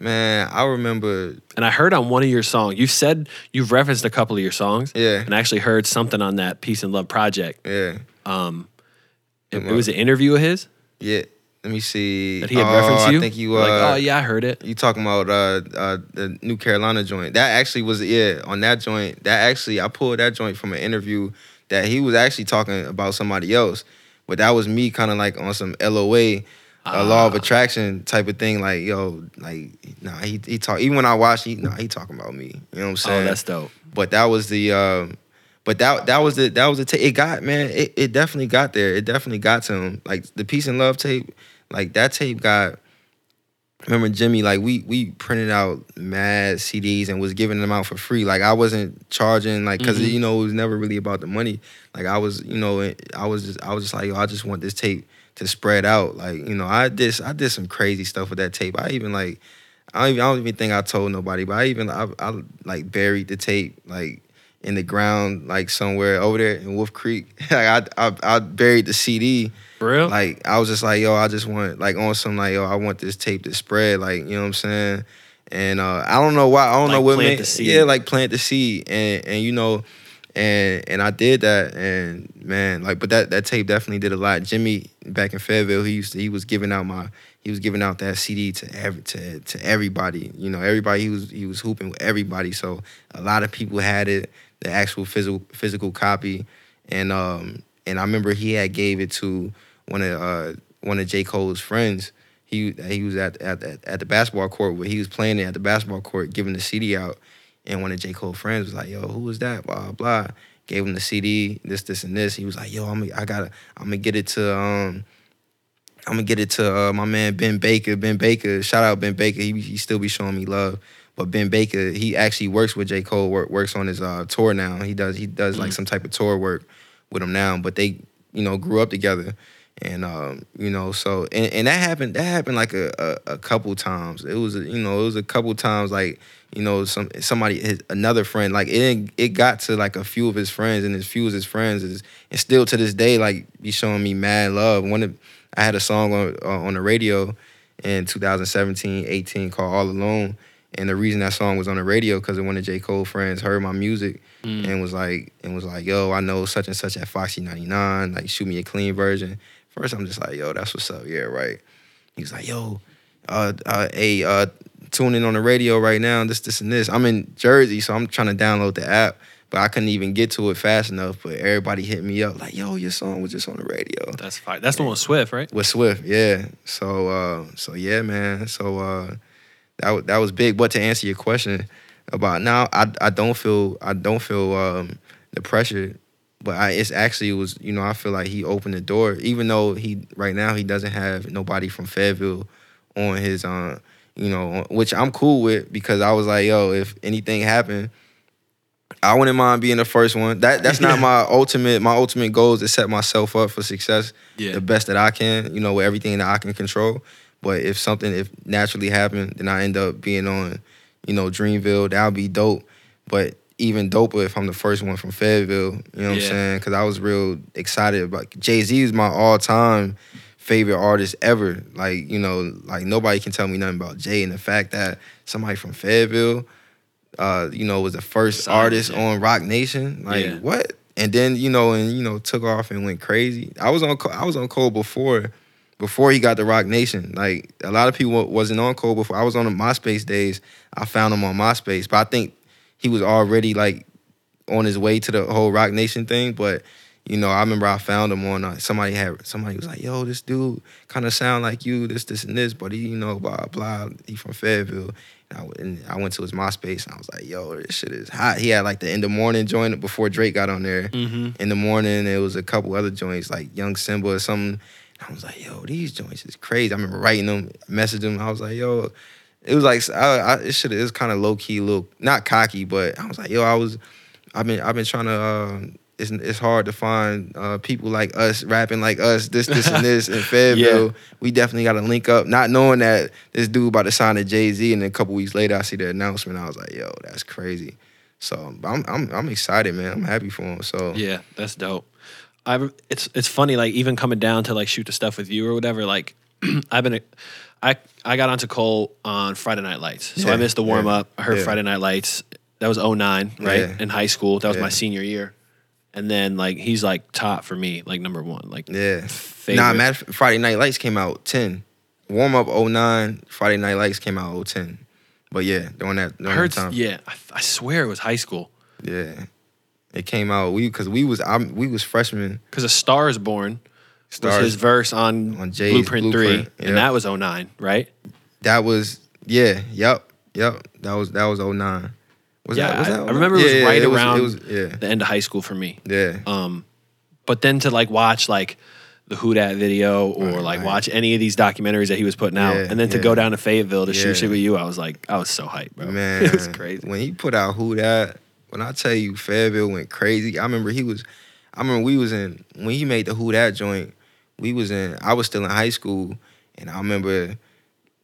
man i remember And I heard on one of your songs, you said you've referenced a couple of your songs. Yeah. And I actually heard something on that Peace and Love project. yeah Um, it, it was an interview of his yeah let me see that he had oh, referenced you. i think you uh, Like, oh yeah, I heard it. You talking about uh, uh the New Carolina joint? That actually was yeah on that joint. That actually I pulled that joint from an interview that he was actually talking about somebody else, but that was me kind of like on some LOA, a law of attraction type of thing. Like yo, like nah, he he talk even when I watched he nah he talking about me. You know what I'm saying? Oh, that's dope. but that was the um but that that was the that was the ta- it got man it, it definitely got there it definitely got to him like the peace and love tape like that tape got remember Jimmy, like we we printed out mad CDs and was giving them out for free. Like I wasn't charging, like because Mhm. you know it was never really about the money. Like I was, you know, I was just I was just like, yo, I just want this tape to spread out. Like you know, I did I did some crazy stuff with that tape. I even like I don't even, I don't even think I told nobody, but I even I, I like buried the tape like in the ground like somewhere over there in Wolf Creek. (laughs) like I, I I buried the CD. For real? Like I was just like, yo, I just want like on some like, yo, I want this tape to spread, like you know what I'm saying. And uh, I don't know why. I don't Like know what plant made yeah, like plant the seed, and and you know, and and I did that, and man, like, but that that tape definitely did a lot. Jimmy back in Fayetteville, he used to, he was giving out my he was giving out that CD to every to to everybody. You know, everybody he was he was hooping with everybody. So a lot of people had it, the actual physical physical copy, and um and I remember he had gave it to one of uh one of J Cole's friends. He he was at at at, the basketball court where he was playing at the basketball court, giving the CD out, and one of J Cole friends was like, "Yo, who was that?" Blah blah. Gave him the CD, this this and this. He was like, "Yo, I'm I gotta I'm gonna get it to um." I'm gonna get it to uh, my man Ben Baker. Ben Baker, shout out Ben Baker. He he still be showing me love. But Ben Baker, he actually works with J Cole. Work, works on his uh, tour now. He does he does like Mm. some type of tour work with him now. But they you know grew up together, and um, you know so and, and that happened that happened like a, a a couple times. It was you know it was a couple times like you know some somebody his, another friend like it it got to like a few of his friends and his few of his friends is and still to this day like be showing me mad love. One of I had a song on uh, on the radio in 2017, 18 called All Alone. And the reason that song was on the radio because one of J. Cole friends heard my music Mm. and was like, and was like, yo, I know such and such at Foxy 99. Like, shoot me a clean version. First, I'm just like, yo, that's what's up. Yeah, right. He was like, yo, uh, uh, hey, uh, tune in on the radio right now. This, this, and this. I'm in Jersey, so I'm trying to download the app, but I couldn't even get to it fast enough. But everybody hit me up like, yo, your song was just on the radio That's fine. That's the one with Swift, right? with Swift, yeah. So uh so yeah, man. So uh that that was big. But to answer your question about now, I I don't feel I don't feel um the pressure, but I it's actually was you know I feel like he opened the door, even though he right now he doesn't have nobody from Fayetteville on his uh you know which I'm cool with because I was like yo if anything happened. I wouldn't mind being the first one. That that's not (laughs) my ultimate. My ultimate goal is to set myself up for success Yeah. the best that I can, you know, with everything that I can control. But if something if naturally happened, then I end up being on, you know, Dreamville. That would be dope. But even doper if I'm the first one from Fayetteville. You know what Yeah. I'm saying? Because I was real excited about Jay Z is my all time favorite artist ever. Like you know, like nobody can tell me nothing about Jay and the fact that somebody from Fayetteville, uh, you know, was the first Signed artist Jay. on Roc Nation. Like Yeah. what? And then you know, and you know, took off and went crazy. I was on I was on Cole before, before he got the Roc Nation. Like a lot of people wasn't on Cole before. I was on the MySpace days. I found him on MySpace, but I think he was already like on his way to the whole Roc Nation thing. But you know, I remember I found him on uh, somebody had somebody was like, "Yo, this dude kind of sound like you, this, this, and this," but he, you know, blah blah. He from Fayetteville. And I, and I went to his MySpace and I was like, "Yo, this shit is hot." He had like the in the morning joint before Drake got on there. Mm-hmm. In the morning, it was a couple other joints like Young Simba or something. I was like, "Yo, these joints is crazy." I remember writing them, messaging them. I was like, "Yo." It was like I, I, it should. It was kind of low key, little not cocky, but I was like, "Yo, I was." I've been I've been trying to. Uh, it's it's hard to find uh, people like us rapping like us. This this and this in (laughs) Fayetteville. Yeah. We definitely got to link up. Not knowing that this dude about to sign to Jay Z, and then a couple weeks later I see the announcement. I was like, yo, that's crazy. So I'm I'm I'm excited, man. I'm happy for him. So Yeah, that's dope. I it's it's funny like even coming down to like shoot the stuff with you or whatever. Like (clears throat) I've been, I I got onto Cole on Friday Night Lights, so Yeah, I missed the warm up. I heard yeah. Friday Night Lights. That was 09, right Yeah. in high school. That was my senior year, and then like he's like top for me, like number one. Like yeah. favorite. Nah, Friday Night Lights came out ten. Warm up 09, Friday Night Lights came out 010. But yeah, during that I during heard, that time. yeah, I, I swear it was high school Yeah. It came out we because we was I'm, we was freshmen. because A Star Is Born was his verse on, on Jay's Blueprint, Three, Blueprint, and that was 09, right? That was yeah, yep, yep. That was that was 09. Was yeah, that, was I, that I 09? remember it was Yeah, right it around it was, yeah. the end of high school for me. Yeah. Um, but then to like watch like the Who Dat video or Right, like right. watch any of these documentaries that he was putting out, Yeah, and then to yeah. go down to Fayetteville to Yeah. shoot shit with you, I was like, I was so hyped, bro. Man, (laughs) it was crazy. When he put out Who Dat, when I tell you Fayetteville went crazy, I remember he was, I remember we was in when he made the Who Dat joint. We was in, I was still in high school, and I remember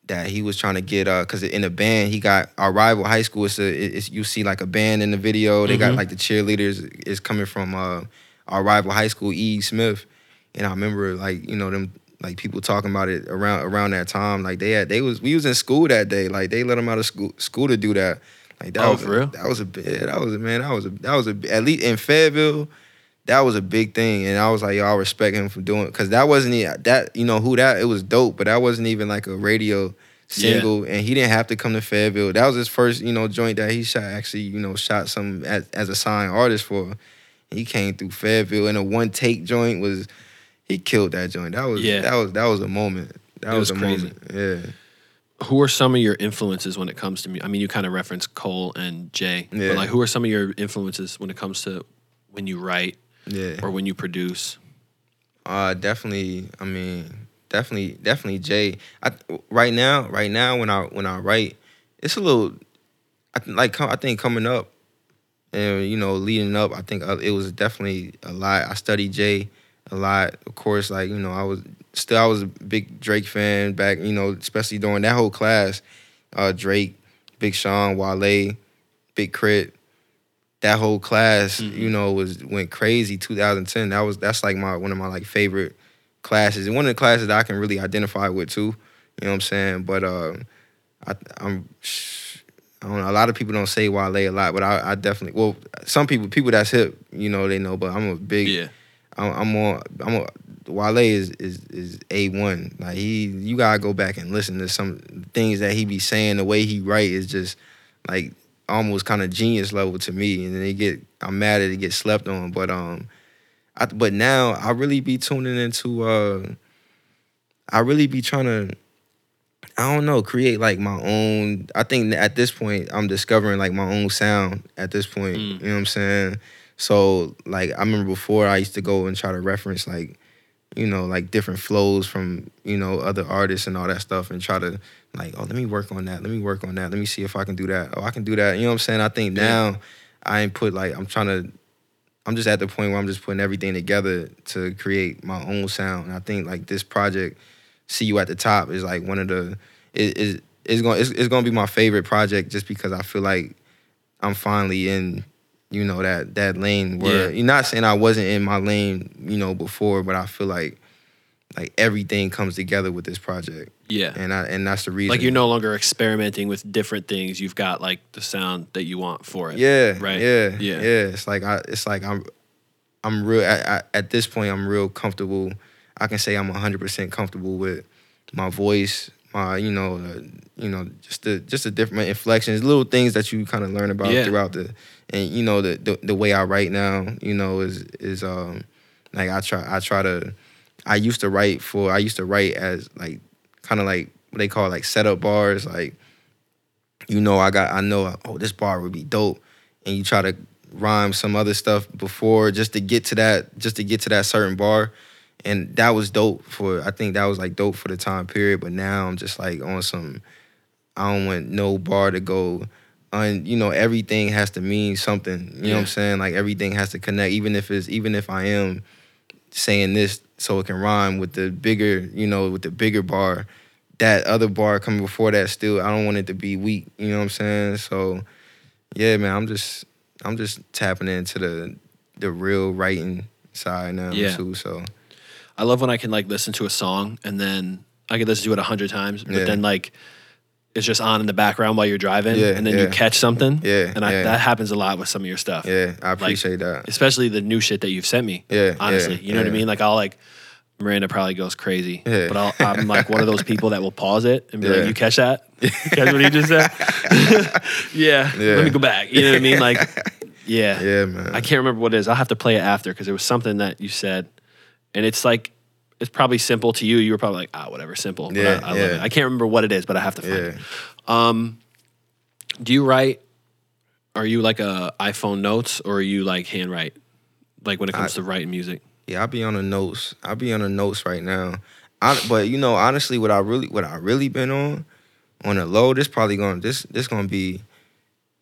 that he was trying to get uh, cause in the band he got our rival high school. It's a, it's you see like a band in the video. They got Mhm. like the cheerleaders is coming from uh, our rival high school, E. Smith, and I remember like you know them like people talking about it around around that time. Like they had they was we was in school that day. Like they let them out of school school to do that. Like that Oh, was real? that was a bit that was a man that was a that was a at least in Fayetteville. That was a big thing, and I was like, yo, I respect him for doing because that wasn't e- that you know Who Dat it was dope, but that wasn't even like a radio single, and he didn't have to come to Fayetteville. That was his first you know joint that he shot actually you know shot some as, as a signed artist for. He came through Fayetteville, and a one take joint was he killed that joint. That was Yeah. that was that was a moment. That was, was a crazy. moment. Yeah. Who are some of your influences when it comes to me? I mean, you kind of referenced Cole and Jay, Yeah. but like, who are some of your influences when it comes to when you write Yeah. or when you produce? Uh, definitely. I mean, definitely, definitely Jay. I, right now, right now, when I when I write, it's a little. I th- like. I think coming up, and you know, leading up, I think uh, it was definitely a lot. I studied Jay a lot. Of course, like you know, I was still I was a big Drake fan back. You know, especially during that whole class. Uh, Drake, Big Sean, Wale, Big Crit. That whole class, Mhm. you know, was went crazy. 2010. That was that's like my one of my like favorite classes, and one of the classes that I can really identify with too. You know what I'm saying? But um, I, I'm. I don't know. A lot of people don't say Wale a lot, but I, I definitely. Well, some people, people that's hip, you know, they know. But I'm a big. Yeah, I'm, I'm on. I'm a. Wale is is is a one. Like he, you gotta go back and listen to some things that he be saying. The way he write is just like almost kind of genius level to me. And then they get, I'm mad at it get slept on. But um, I, but now I really be tuning into. uh I really be trying to. I don't know, create like my own. I think at this point, I'm discovering like my own sound. At this point, Mm. you know what I'm saying. So like, I remember before I used to go and try to reference like, you know, like different flows from you know other artists and all that stuff, and try to like, oh, let me work on that. Let me work on that. Let me see if I can do that. Oh, I can do that. You know what I'm saying? I think Yeah. now I ain't put like I'm trying to. I'm just at the point where I'm just putting everything together to create my own sound. And I think like this project, "See You at the Top," is like one of the it is it's going it's, it's going to be my favorite project just because I feel like I'm finally in you know that that lane where Yeah. you're not saying I wasn't in my lane you know before, but I feel like like everything comes together with this project, yeah. and I and that's the reason. Like you're no longer experimenting with different things. You've got like the sound that you want for it. Yeah, Right. Yeah, Yeah. yeah, It's like I, it's like I'm, I'm real. I, I, at this point, I'm real comfortable. I can say I'm 100 percent comfortable with my voice, my, you know, uh, you know, just the just the different inflections, little things that you kind of learn about Yeah. throughout the, and you know, the, the the way I write now, you know, is is um, like I try I try to, I used to write for I used to write as like kind of like what they call like setup bars, like you know, I got, I know, oh, this bar would be dope, and you try to rhyme some other stuff before just to get to that, just to get to that certain bar, and that was dope for. I think that was like dope for the time period. But now I'm just like on some, I don't want no bar to go. On, you know, everything has to mean something. You know what I'm saying? Like everything has to connect, even if it's even if I am saying this so it can rhyme with the bigger, you know, with the bigger bar. That other bar coming before that still, I don't want it to be weak. You know what I'm saying? So, yeah, man, I'm just, I'm just tapping into the, the real writing side now Yeah. too. So, I love when I can like listen to a song and then I can listen to it a hundred times, but Yeah. then like it's just on in the background while you're driving, Yeah, and then you catch something. Yeah, and I, yeah. that happens a lot with some of your stuff. yeah, I appreciate that. especially the new shit that you've sent me. Yeah, honestly, yeah, you know what I mean. Like I'll like Miranda probably goes crazy, Yeah. but I'll, I'm like one of those people that will pause it and be like, "You catch that? (laughs) You catch what he just said? (laughs) yeah, Yeah. Let me go back. You know what I mean? Like, (laughs) yeah, Yeah, man. I can't remember what it is. I'll have to play it after because it was something that you said, and it's like it's probably simple to you. You were probably like, ah, whatever, simple. But Yeah, I, I love it. I can't remember what it is, but I have to find yeah. it. Um, do you write? Are you like a iPhone notes or are you like handwrite? Like when it comes I- to writing music? Yeah, I'll be on the notes. I'll be on the notes right now. I, but you know, honestly, what I really what I really been on on the low, this probably going this this gonna be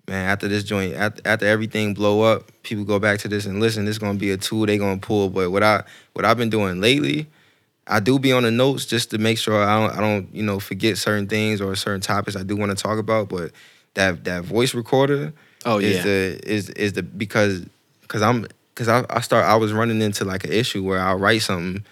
man, after this joint, after, after everything blow up, people go back to this and listen, this is gonna be a tool they gonna pull. But what I what I've been doing lately, I do be on the notes just to make sure I don't I don't, you know, forget certain things or certain topics I do want to talk about. But that that voice recorder Oh is yeah. the is is the because because I'm because I, I start I was running into like an issue where I'll write something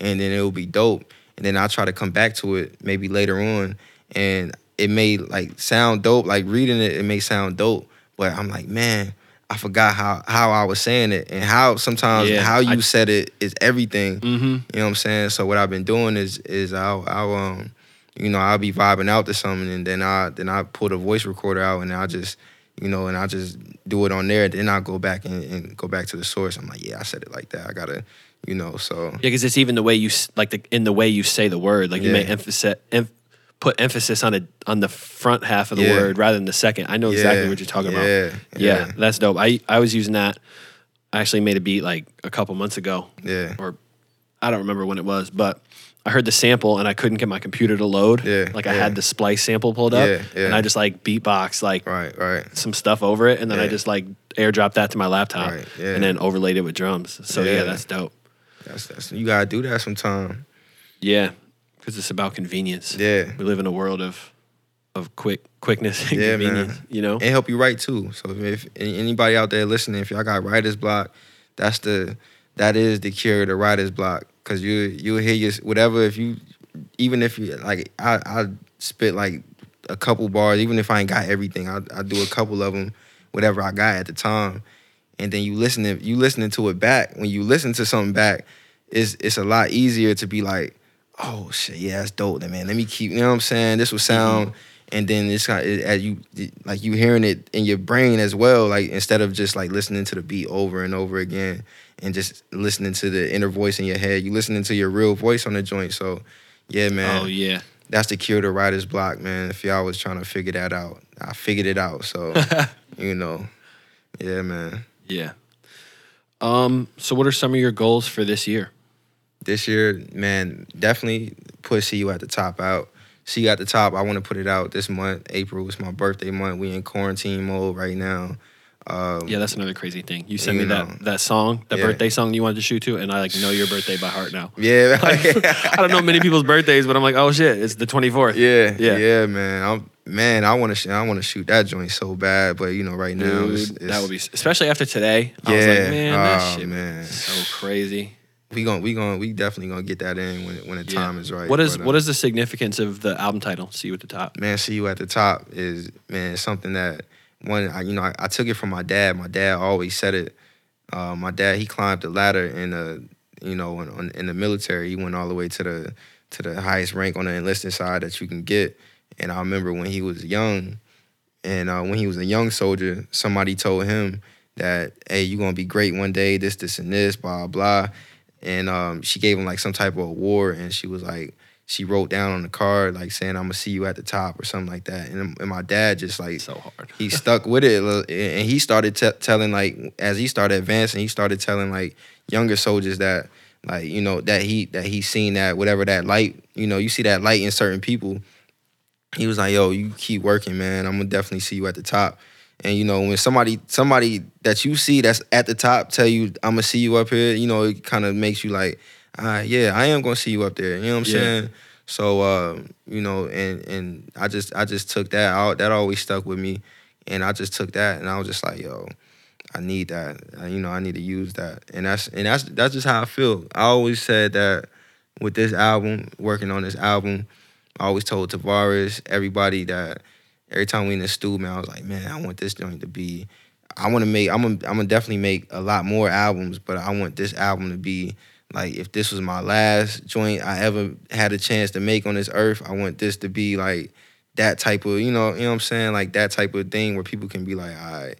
and then it'll be dope and then I'll try to come back to it maybe later on and it may like sound dope like reading it it may sound dope but I'm like man I forgot how how I was saying it and how sometimes Yeah, how you I- said it is everything mm-hmm. you know what I'm saying so what I've been doing is is I'll, I'll um you know I'll be vibing out to something and then I then I pull the voice recorder out and I'll just you know, and I just do it on there. Then I go back and, and go back to the source. I'm like, yeah, I said it like that. I gotta, you know, so Yeah, because it's even the way you like the in the way you say the word. Like you may emphasize. em, put emphasis on it on the front half of the Yeah. word rather than the second. I know exactly Yeah, what you're talking about. Yeah, yeah. that's dope. I I was using that. I actually made a beat like a couple months ago, yeah, or I don't remember when it was, but I heard the sample and I couldn't get my computer to load. Yeah, like I had the splice sample pulled up, and I just like beatbox like right, right, some stuff over it, and then I just like airdropped that to my laptop, Right, and then overlaid it with drums. So yeah, Yeah. that's dope. that's that's you gotta do that sometime. Yeah, because it's about convenience. Yeah, we live in a world of of quick quickness and Yeah, man. convenience. You know, and help you write too. So if any- anybody out there listening, if y'all got writer's block, that's the that is the cure to writer's block. Cause you you'll hear your whatever if you even if you like I I spit like a couple bars even if I ain't got everything I I do a couple of them whatever I got at the time, and then you listen listening you listening to it back when you listen to something back, it's it's a lot easier to be like oh shit yeah that's dope man. Let me keep you know what I'm saying? This will sound and then it's kind of as you like you hearing it in your brain as well like instead of just like listening to the beat over and over again and just listening to the inner voice in your head you listening to your real voice on the joint. So yeah man. Oh yeah, that's the cure to writer's block man if y'all was trying to figure that out. I figured it out so (laughs) you know. Yeah man. Yeah. Um. So, what are some of your goals for this year? This year, man, definitely put See You at the Top out. See You at the Top, I want to put it out this month. April is my birthday month. We in quarantine mode right now. Um, Yeah, that's another crazy thing. You sent You me know. that that song, that Yeah. birthday song you wanted to shoot to, and I like know your birthday by heart now. (laughs) yeah, (laughs) (laughs) I don't know many people's birthdays, but I'm like, oh shit, it's the 24th. yeah, Yeah. yeah, man. I'm, man, I want to, sh- I want to shoot that joint so bad, but you know, right now, Dude, it's, it's, that would be especially after today. I was like, Yeah. man, that Oh, shit man. is so crazy. We going we going we definitely gonna get that in when when the Yeah. time is right. What is But, uh, what is the significance of the album title? See you at the top. man, see you at the top is man something that one I, you know I, I took it from my dad. My dad always said it. Uh, my dad he climbed the ladder in the you know in, on- in the military. He went all the way to the to the highest rank on the enlisted side that you can get. And I remember when he was young, and uh, when he was a young soldier, somebody told him that hey you're gonna be great one day. This this and this blah blah. And um, she gave him like some type of award, and she was like she wrote down on the card like saying I'm gonna see you at the top or something like that. And, and my dad just like So hard. he stuck with it and he started te- telling like as he started advancing he started telling like younger soldiers that like you know that he that he seen that whatever that light you know you see that light in certain people he was like yo you keep working man i'm gonna definitely see you at the top and you know when somebody somebody that you see that's at the top tell you i'm gonna see you up here you know it kind of makes you like ah yeah i am gonna see you up there you know what i'm Yeah. saying so uh, you know, and and I just I just took that out. That always stuck with me, and I just took that, and I was just like, yo, I need that. You know, I need to use that, and that's and that's that's just how I feel. I always said that with this album, working on this album, I always told Tavares, everybody that every time we in the studio, man, I was like, man, I want this joint to be. I want to make. I'm gonna. I'm gonna definitely make a lot more albums, but I want this album to be like if this was my last joint I ever had a chance to make on this earth, I want this to be like that type of, you know, you know what I'm saying? Like that type of thing where people can be like, all right,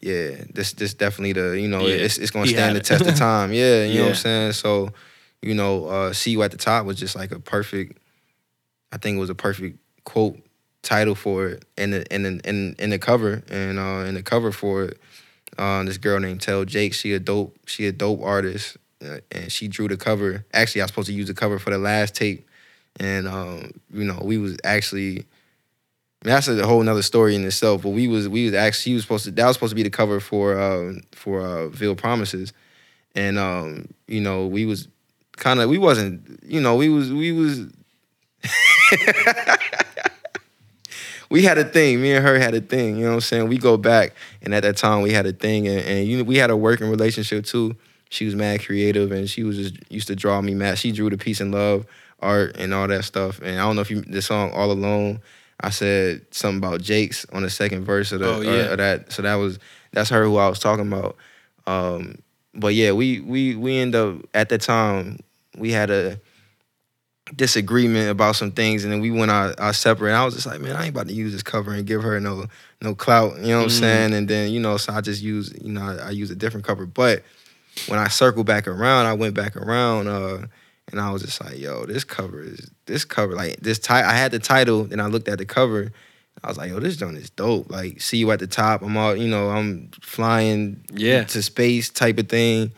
yeah, this this definitely the, you know, Yeah, it's it's gonna he stand the test of (laughs) time. Yeah, you know what I'm saying? So, you know, uh see you at the top was just like a perfect I think it was a perfect quote title for it and the and the, and in the cover and uh in the cover for it uh this girl named Tell Jake she a dope she a dope artist uh, and she drew the cover. Actually, I was supposed to use the cover for the last tape, and um, you know, we was actually. I mean, that's a whole nother story in itself. But we was we was actually she was supposed to that was supposed to be the cover for um for uh, Veil Promises, and um you know we was kind of we wasn't you know we was we was (laughs) we had a thing. Me and her had a thing. You know what I'm saying? We go back, and at that time we had a thing, and, and you know we had a working relationship too. She was mad creative, and she was just used to draw me mad. She drew the peace and love art and all that stuff. And I don't know if you the song All Alone. I said something about Jake's on the second verse of, the, Oh, yeah. that. So that was that's her who I was talking about. Um, but yeah, we we we end up at the time we had a disagreement about some things, and then we went our, our separate. I was just like, man, I ain't about to use this cover and give her no no clout. You know what I'm Mm. saying? And then you know, so I just use you know I, I use a different cover. But when I circled back around, I went back around, uh, and I was just like, yo, this cover is this cover like this. Ti- I had the title, and I looked at the cover. I was like, yo, this joint is dope. Like, see you at the top. I'm all, you know, I'm flying Yeah. to space type of thing.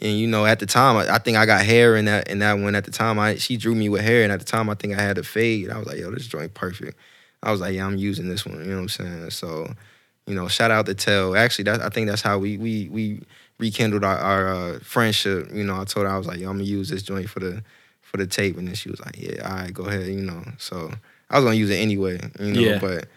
And you know, at the time, I, I think I got hair in that in that one. At the time, I she drew me with hair, and at the time, I think I had a fade. I was like, yo, this joint perfect. I was like, yeah, I'm using this one. You know what I'm saying? So, you know, shout out to Tell. Actually, that I think that's how we we we rekindled our, our uh, friendship. You know, I told her I was like, yo, I'm gonna use this joint for the for the tape, and then she was like, yeah, all right, go ahead. You know, so I was gonna use it anyway. You know, Yeah. but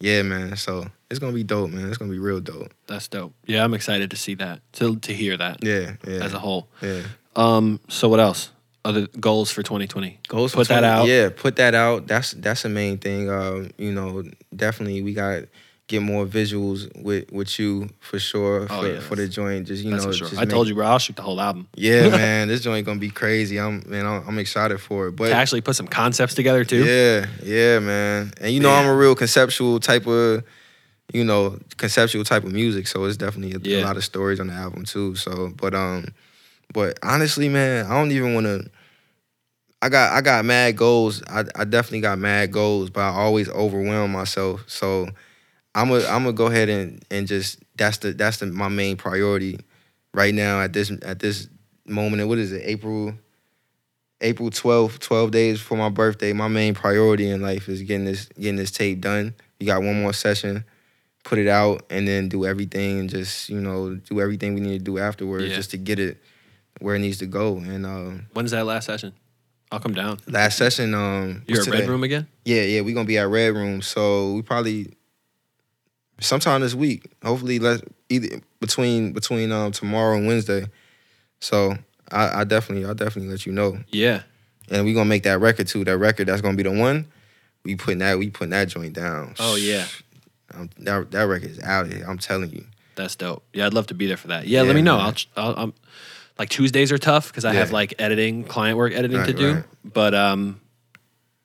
yeah, man. So it's gonna be dope, man. It's gonna be real dope. That's dope. Yeah, I'm excited to see that, to to hear that Yeah, yeah, as a whole. yeah. Um, so what else? Other goals for 2020? Goals for Put that 20 out. Yeah, put that out. That's that's the main thing. Um, you know, definitely we got get more visuals with with you for sure Oh, for, yeah, for the joint. Just you know, sure. just I told you, bro. I'll shoot the whole album. Yeah, (laughs) man, this joint gonna be crazy. I'm man, I'm, I'm excited for it. But To actually put some concepts together too. yeah, yeah, man. And you know, I'm a real conceptual type of, you know, conceptual type of music. So it's definitely a, a lot of stories on the album too. So, but um, but honestly, man, I don't even want to. I got I got mad goals. I I definitely got mad goals, but I always overwhelm myself. So I'm gonna I'm gonna go ahead and and just that's the that's the my main priority right now at this at this moment. And What is it? April April 12th, 12 days for my birthday. My main priority in life is getting this getting this tape done. You got one more session, put it out, and then do everything and just, you know, do everything we need to do afterwards Yeah. just to get it where it needs to go. And um When's that last session? I'll come down. last session, um You're at Red? Room again? Yeah, yeah, we're gonna be at Red Room. So we probably sometime this week. Hopefully let either between between um tomorrow and Wednesday. So I, I definitely I'll definitely let you know. Yeah. And we're gonna make that record too. That record that's gonna be the one. We putting that we putting that joint down. Oh yeah. Um, that that record is out here. I'm telling you. That's dope. Yeah, I'd love to be there for that. Yeah, Yeah, let me know. I'll, I'll I'm like Tuesdays are tough because I have like editing, client work editing to do. right. But um,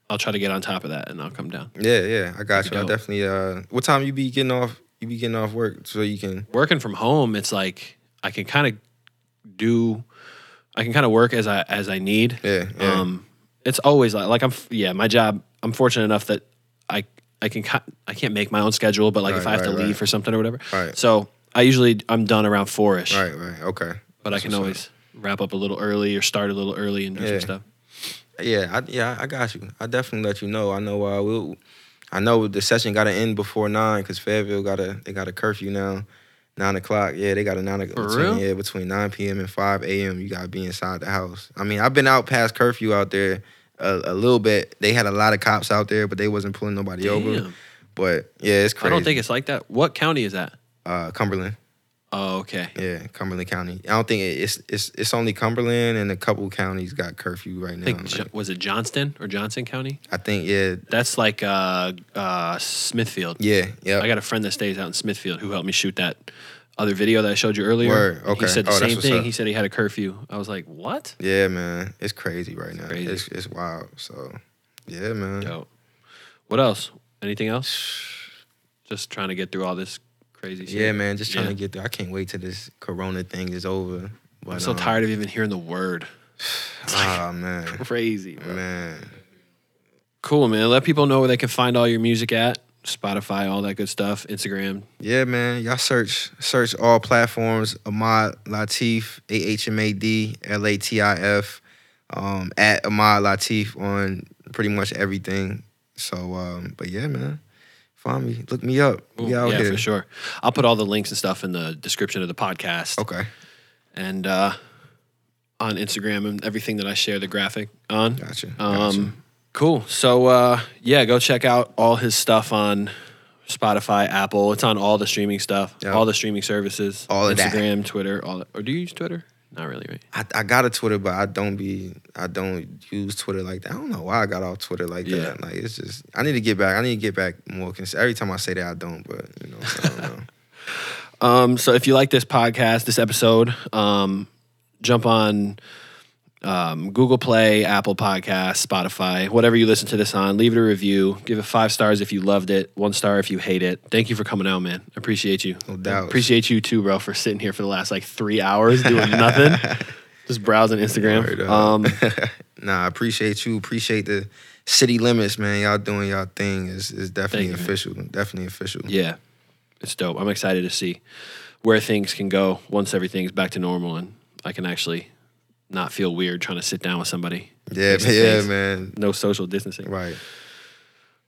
I'll try to get on top of that and I'll come down. Yeah, yeah. I got That'd you. I be dope. definitely. Uh, what time you be getting off? You be getting off work so you can. Working from home, it's like I can kind of do, I can kind of work as I as I need. Yeah, yeah. Um, it's always like like I'm yeah. My job. I'm fortunate enough that I I can I can't make my own schedule, but like if I have to leave right. for something or whatever. Right. So I usually I'm done around four ish. Right, right. Okay. But I can up. always wrap up a little early or start a little early and do Yeah. some stuff. Yeah, I, yeah, I got you. I definitely let you know. I know. Uh, we'll, I know the session got to end before nine because Fayetteville got a they got a curfew now, nine o'clock. Yeah, they got a nine o'clock. For between, real? Yeah, between nine p.m. and five a.m. You gotta be inside the house. I mean, I've been out past curfew out there a, a little bit. They had a lot of cops out there, but they wasn't pulling nobody over. But yeah, it's crazy. I don't think it's like that. What county is that? uh, Cumberland. Oh, okay. Yeah, Cumberland County. I don't think it, it's it's it's only Cumberland and a couple counties got curfew right I now. think Like, was it Johnston or Johnson County? I think yeah, That's like uh, uh, Smithfield. yeah, yeah. I got a friend that stays out in Smithfield who helped me shoot that other video that I showed you earlier. Word, He said the Oh, same thing. He said he had a curfew. I was like, what? Yeah, man, it's crazy right now. crazy. It's it's wild. So, yeah, man. What else? Anything else? (sighs) Just trying to get through all this crazy shit. Yeah, man. Just trying Yeah. to get through. I can't wait till this Corona thing is over. But, I'm so um, tired of even hearing the word. (sighs) Ah, man, Crazy, bro. man. Cool, man. Let people know where they can find all your music at. Spotify, all that good stuff, Instagram. Yeah, man. Y'all search search all platforms. Ahmad Latif, A H M A D L A T I F, um, at Ahmad Latif on pretty much everything. So, um, but yeah, man. Find me. Look me up. Yeah, here. for sure. I'll put all the links and stuff in the description of the podcast. Okay. And uh, on Instagram and everything that I share the graphic on. Gotcha. Um, gotcha. Cool. So uh, yeah, go check out all his stuff on Spotify, Apple. It's on all the streaming stuff, Yeah. all the streaming services, All of that. Instagram, Twitter, all. That. Or do you use Twitter? Not really, right? I, I got a Twitter, but I don't be I don't use Twitter like that. I don't know why I got off Twitter like Yeah. that. Like it's just I need to get back. I need to get back more. Cause every time I say that I don't, but you know, so I don't know. (laughs) (laughs) Um, so if you like this podcast, this episode, um, jump on um, Google Play, Apple Podcasts, Spotify, whatever you listen to this on. Leave it a review. Give it five stars if you loved it. One star if you hate it. Thank you for coming out, man. Appreciate you. No doubt. Appreciate you too, bro, for sitting here for the last like three hours doing (laughs) nothing, just browsing Instagram. Um, (laughs) nah, I appreciate you. Appreciate the city limits, man. Y'all doing y'all thing is is definitely you, man. official. Definitely official. yeah, it's dope. I'm excited to see where things can go once everything's back to normal and I can actually not feel weird trying to sit down with somebody. Yeah, yeah, face. man. No social distancing. Right.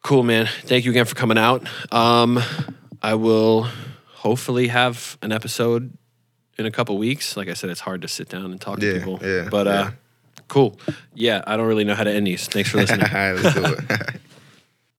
Cool, man. Thank you again for coming out. Um, I will hopefully have an episode in a couple weeks. Like I said, it's hard to sit down and talk to people. yeah, But uh, cool. Yeah, I don't really know how to end these. Thanks for (laughs) listening. All right, let's do it. (laughs)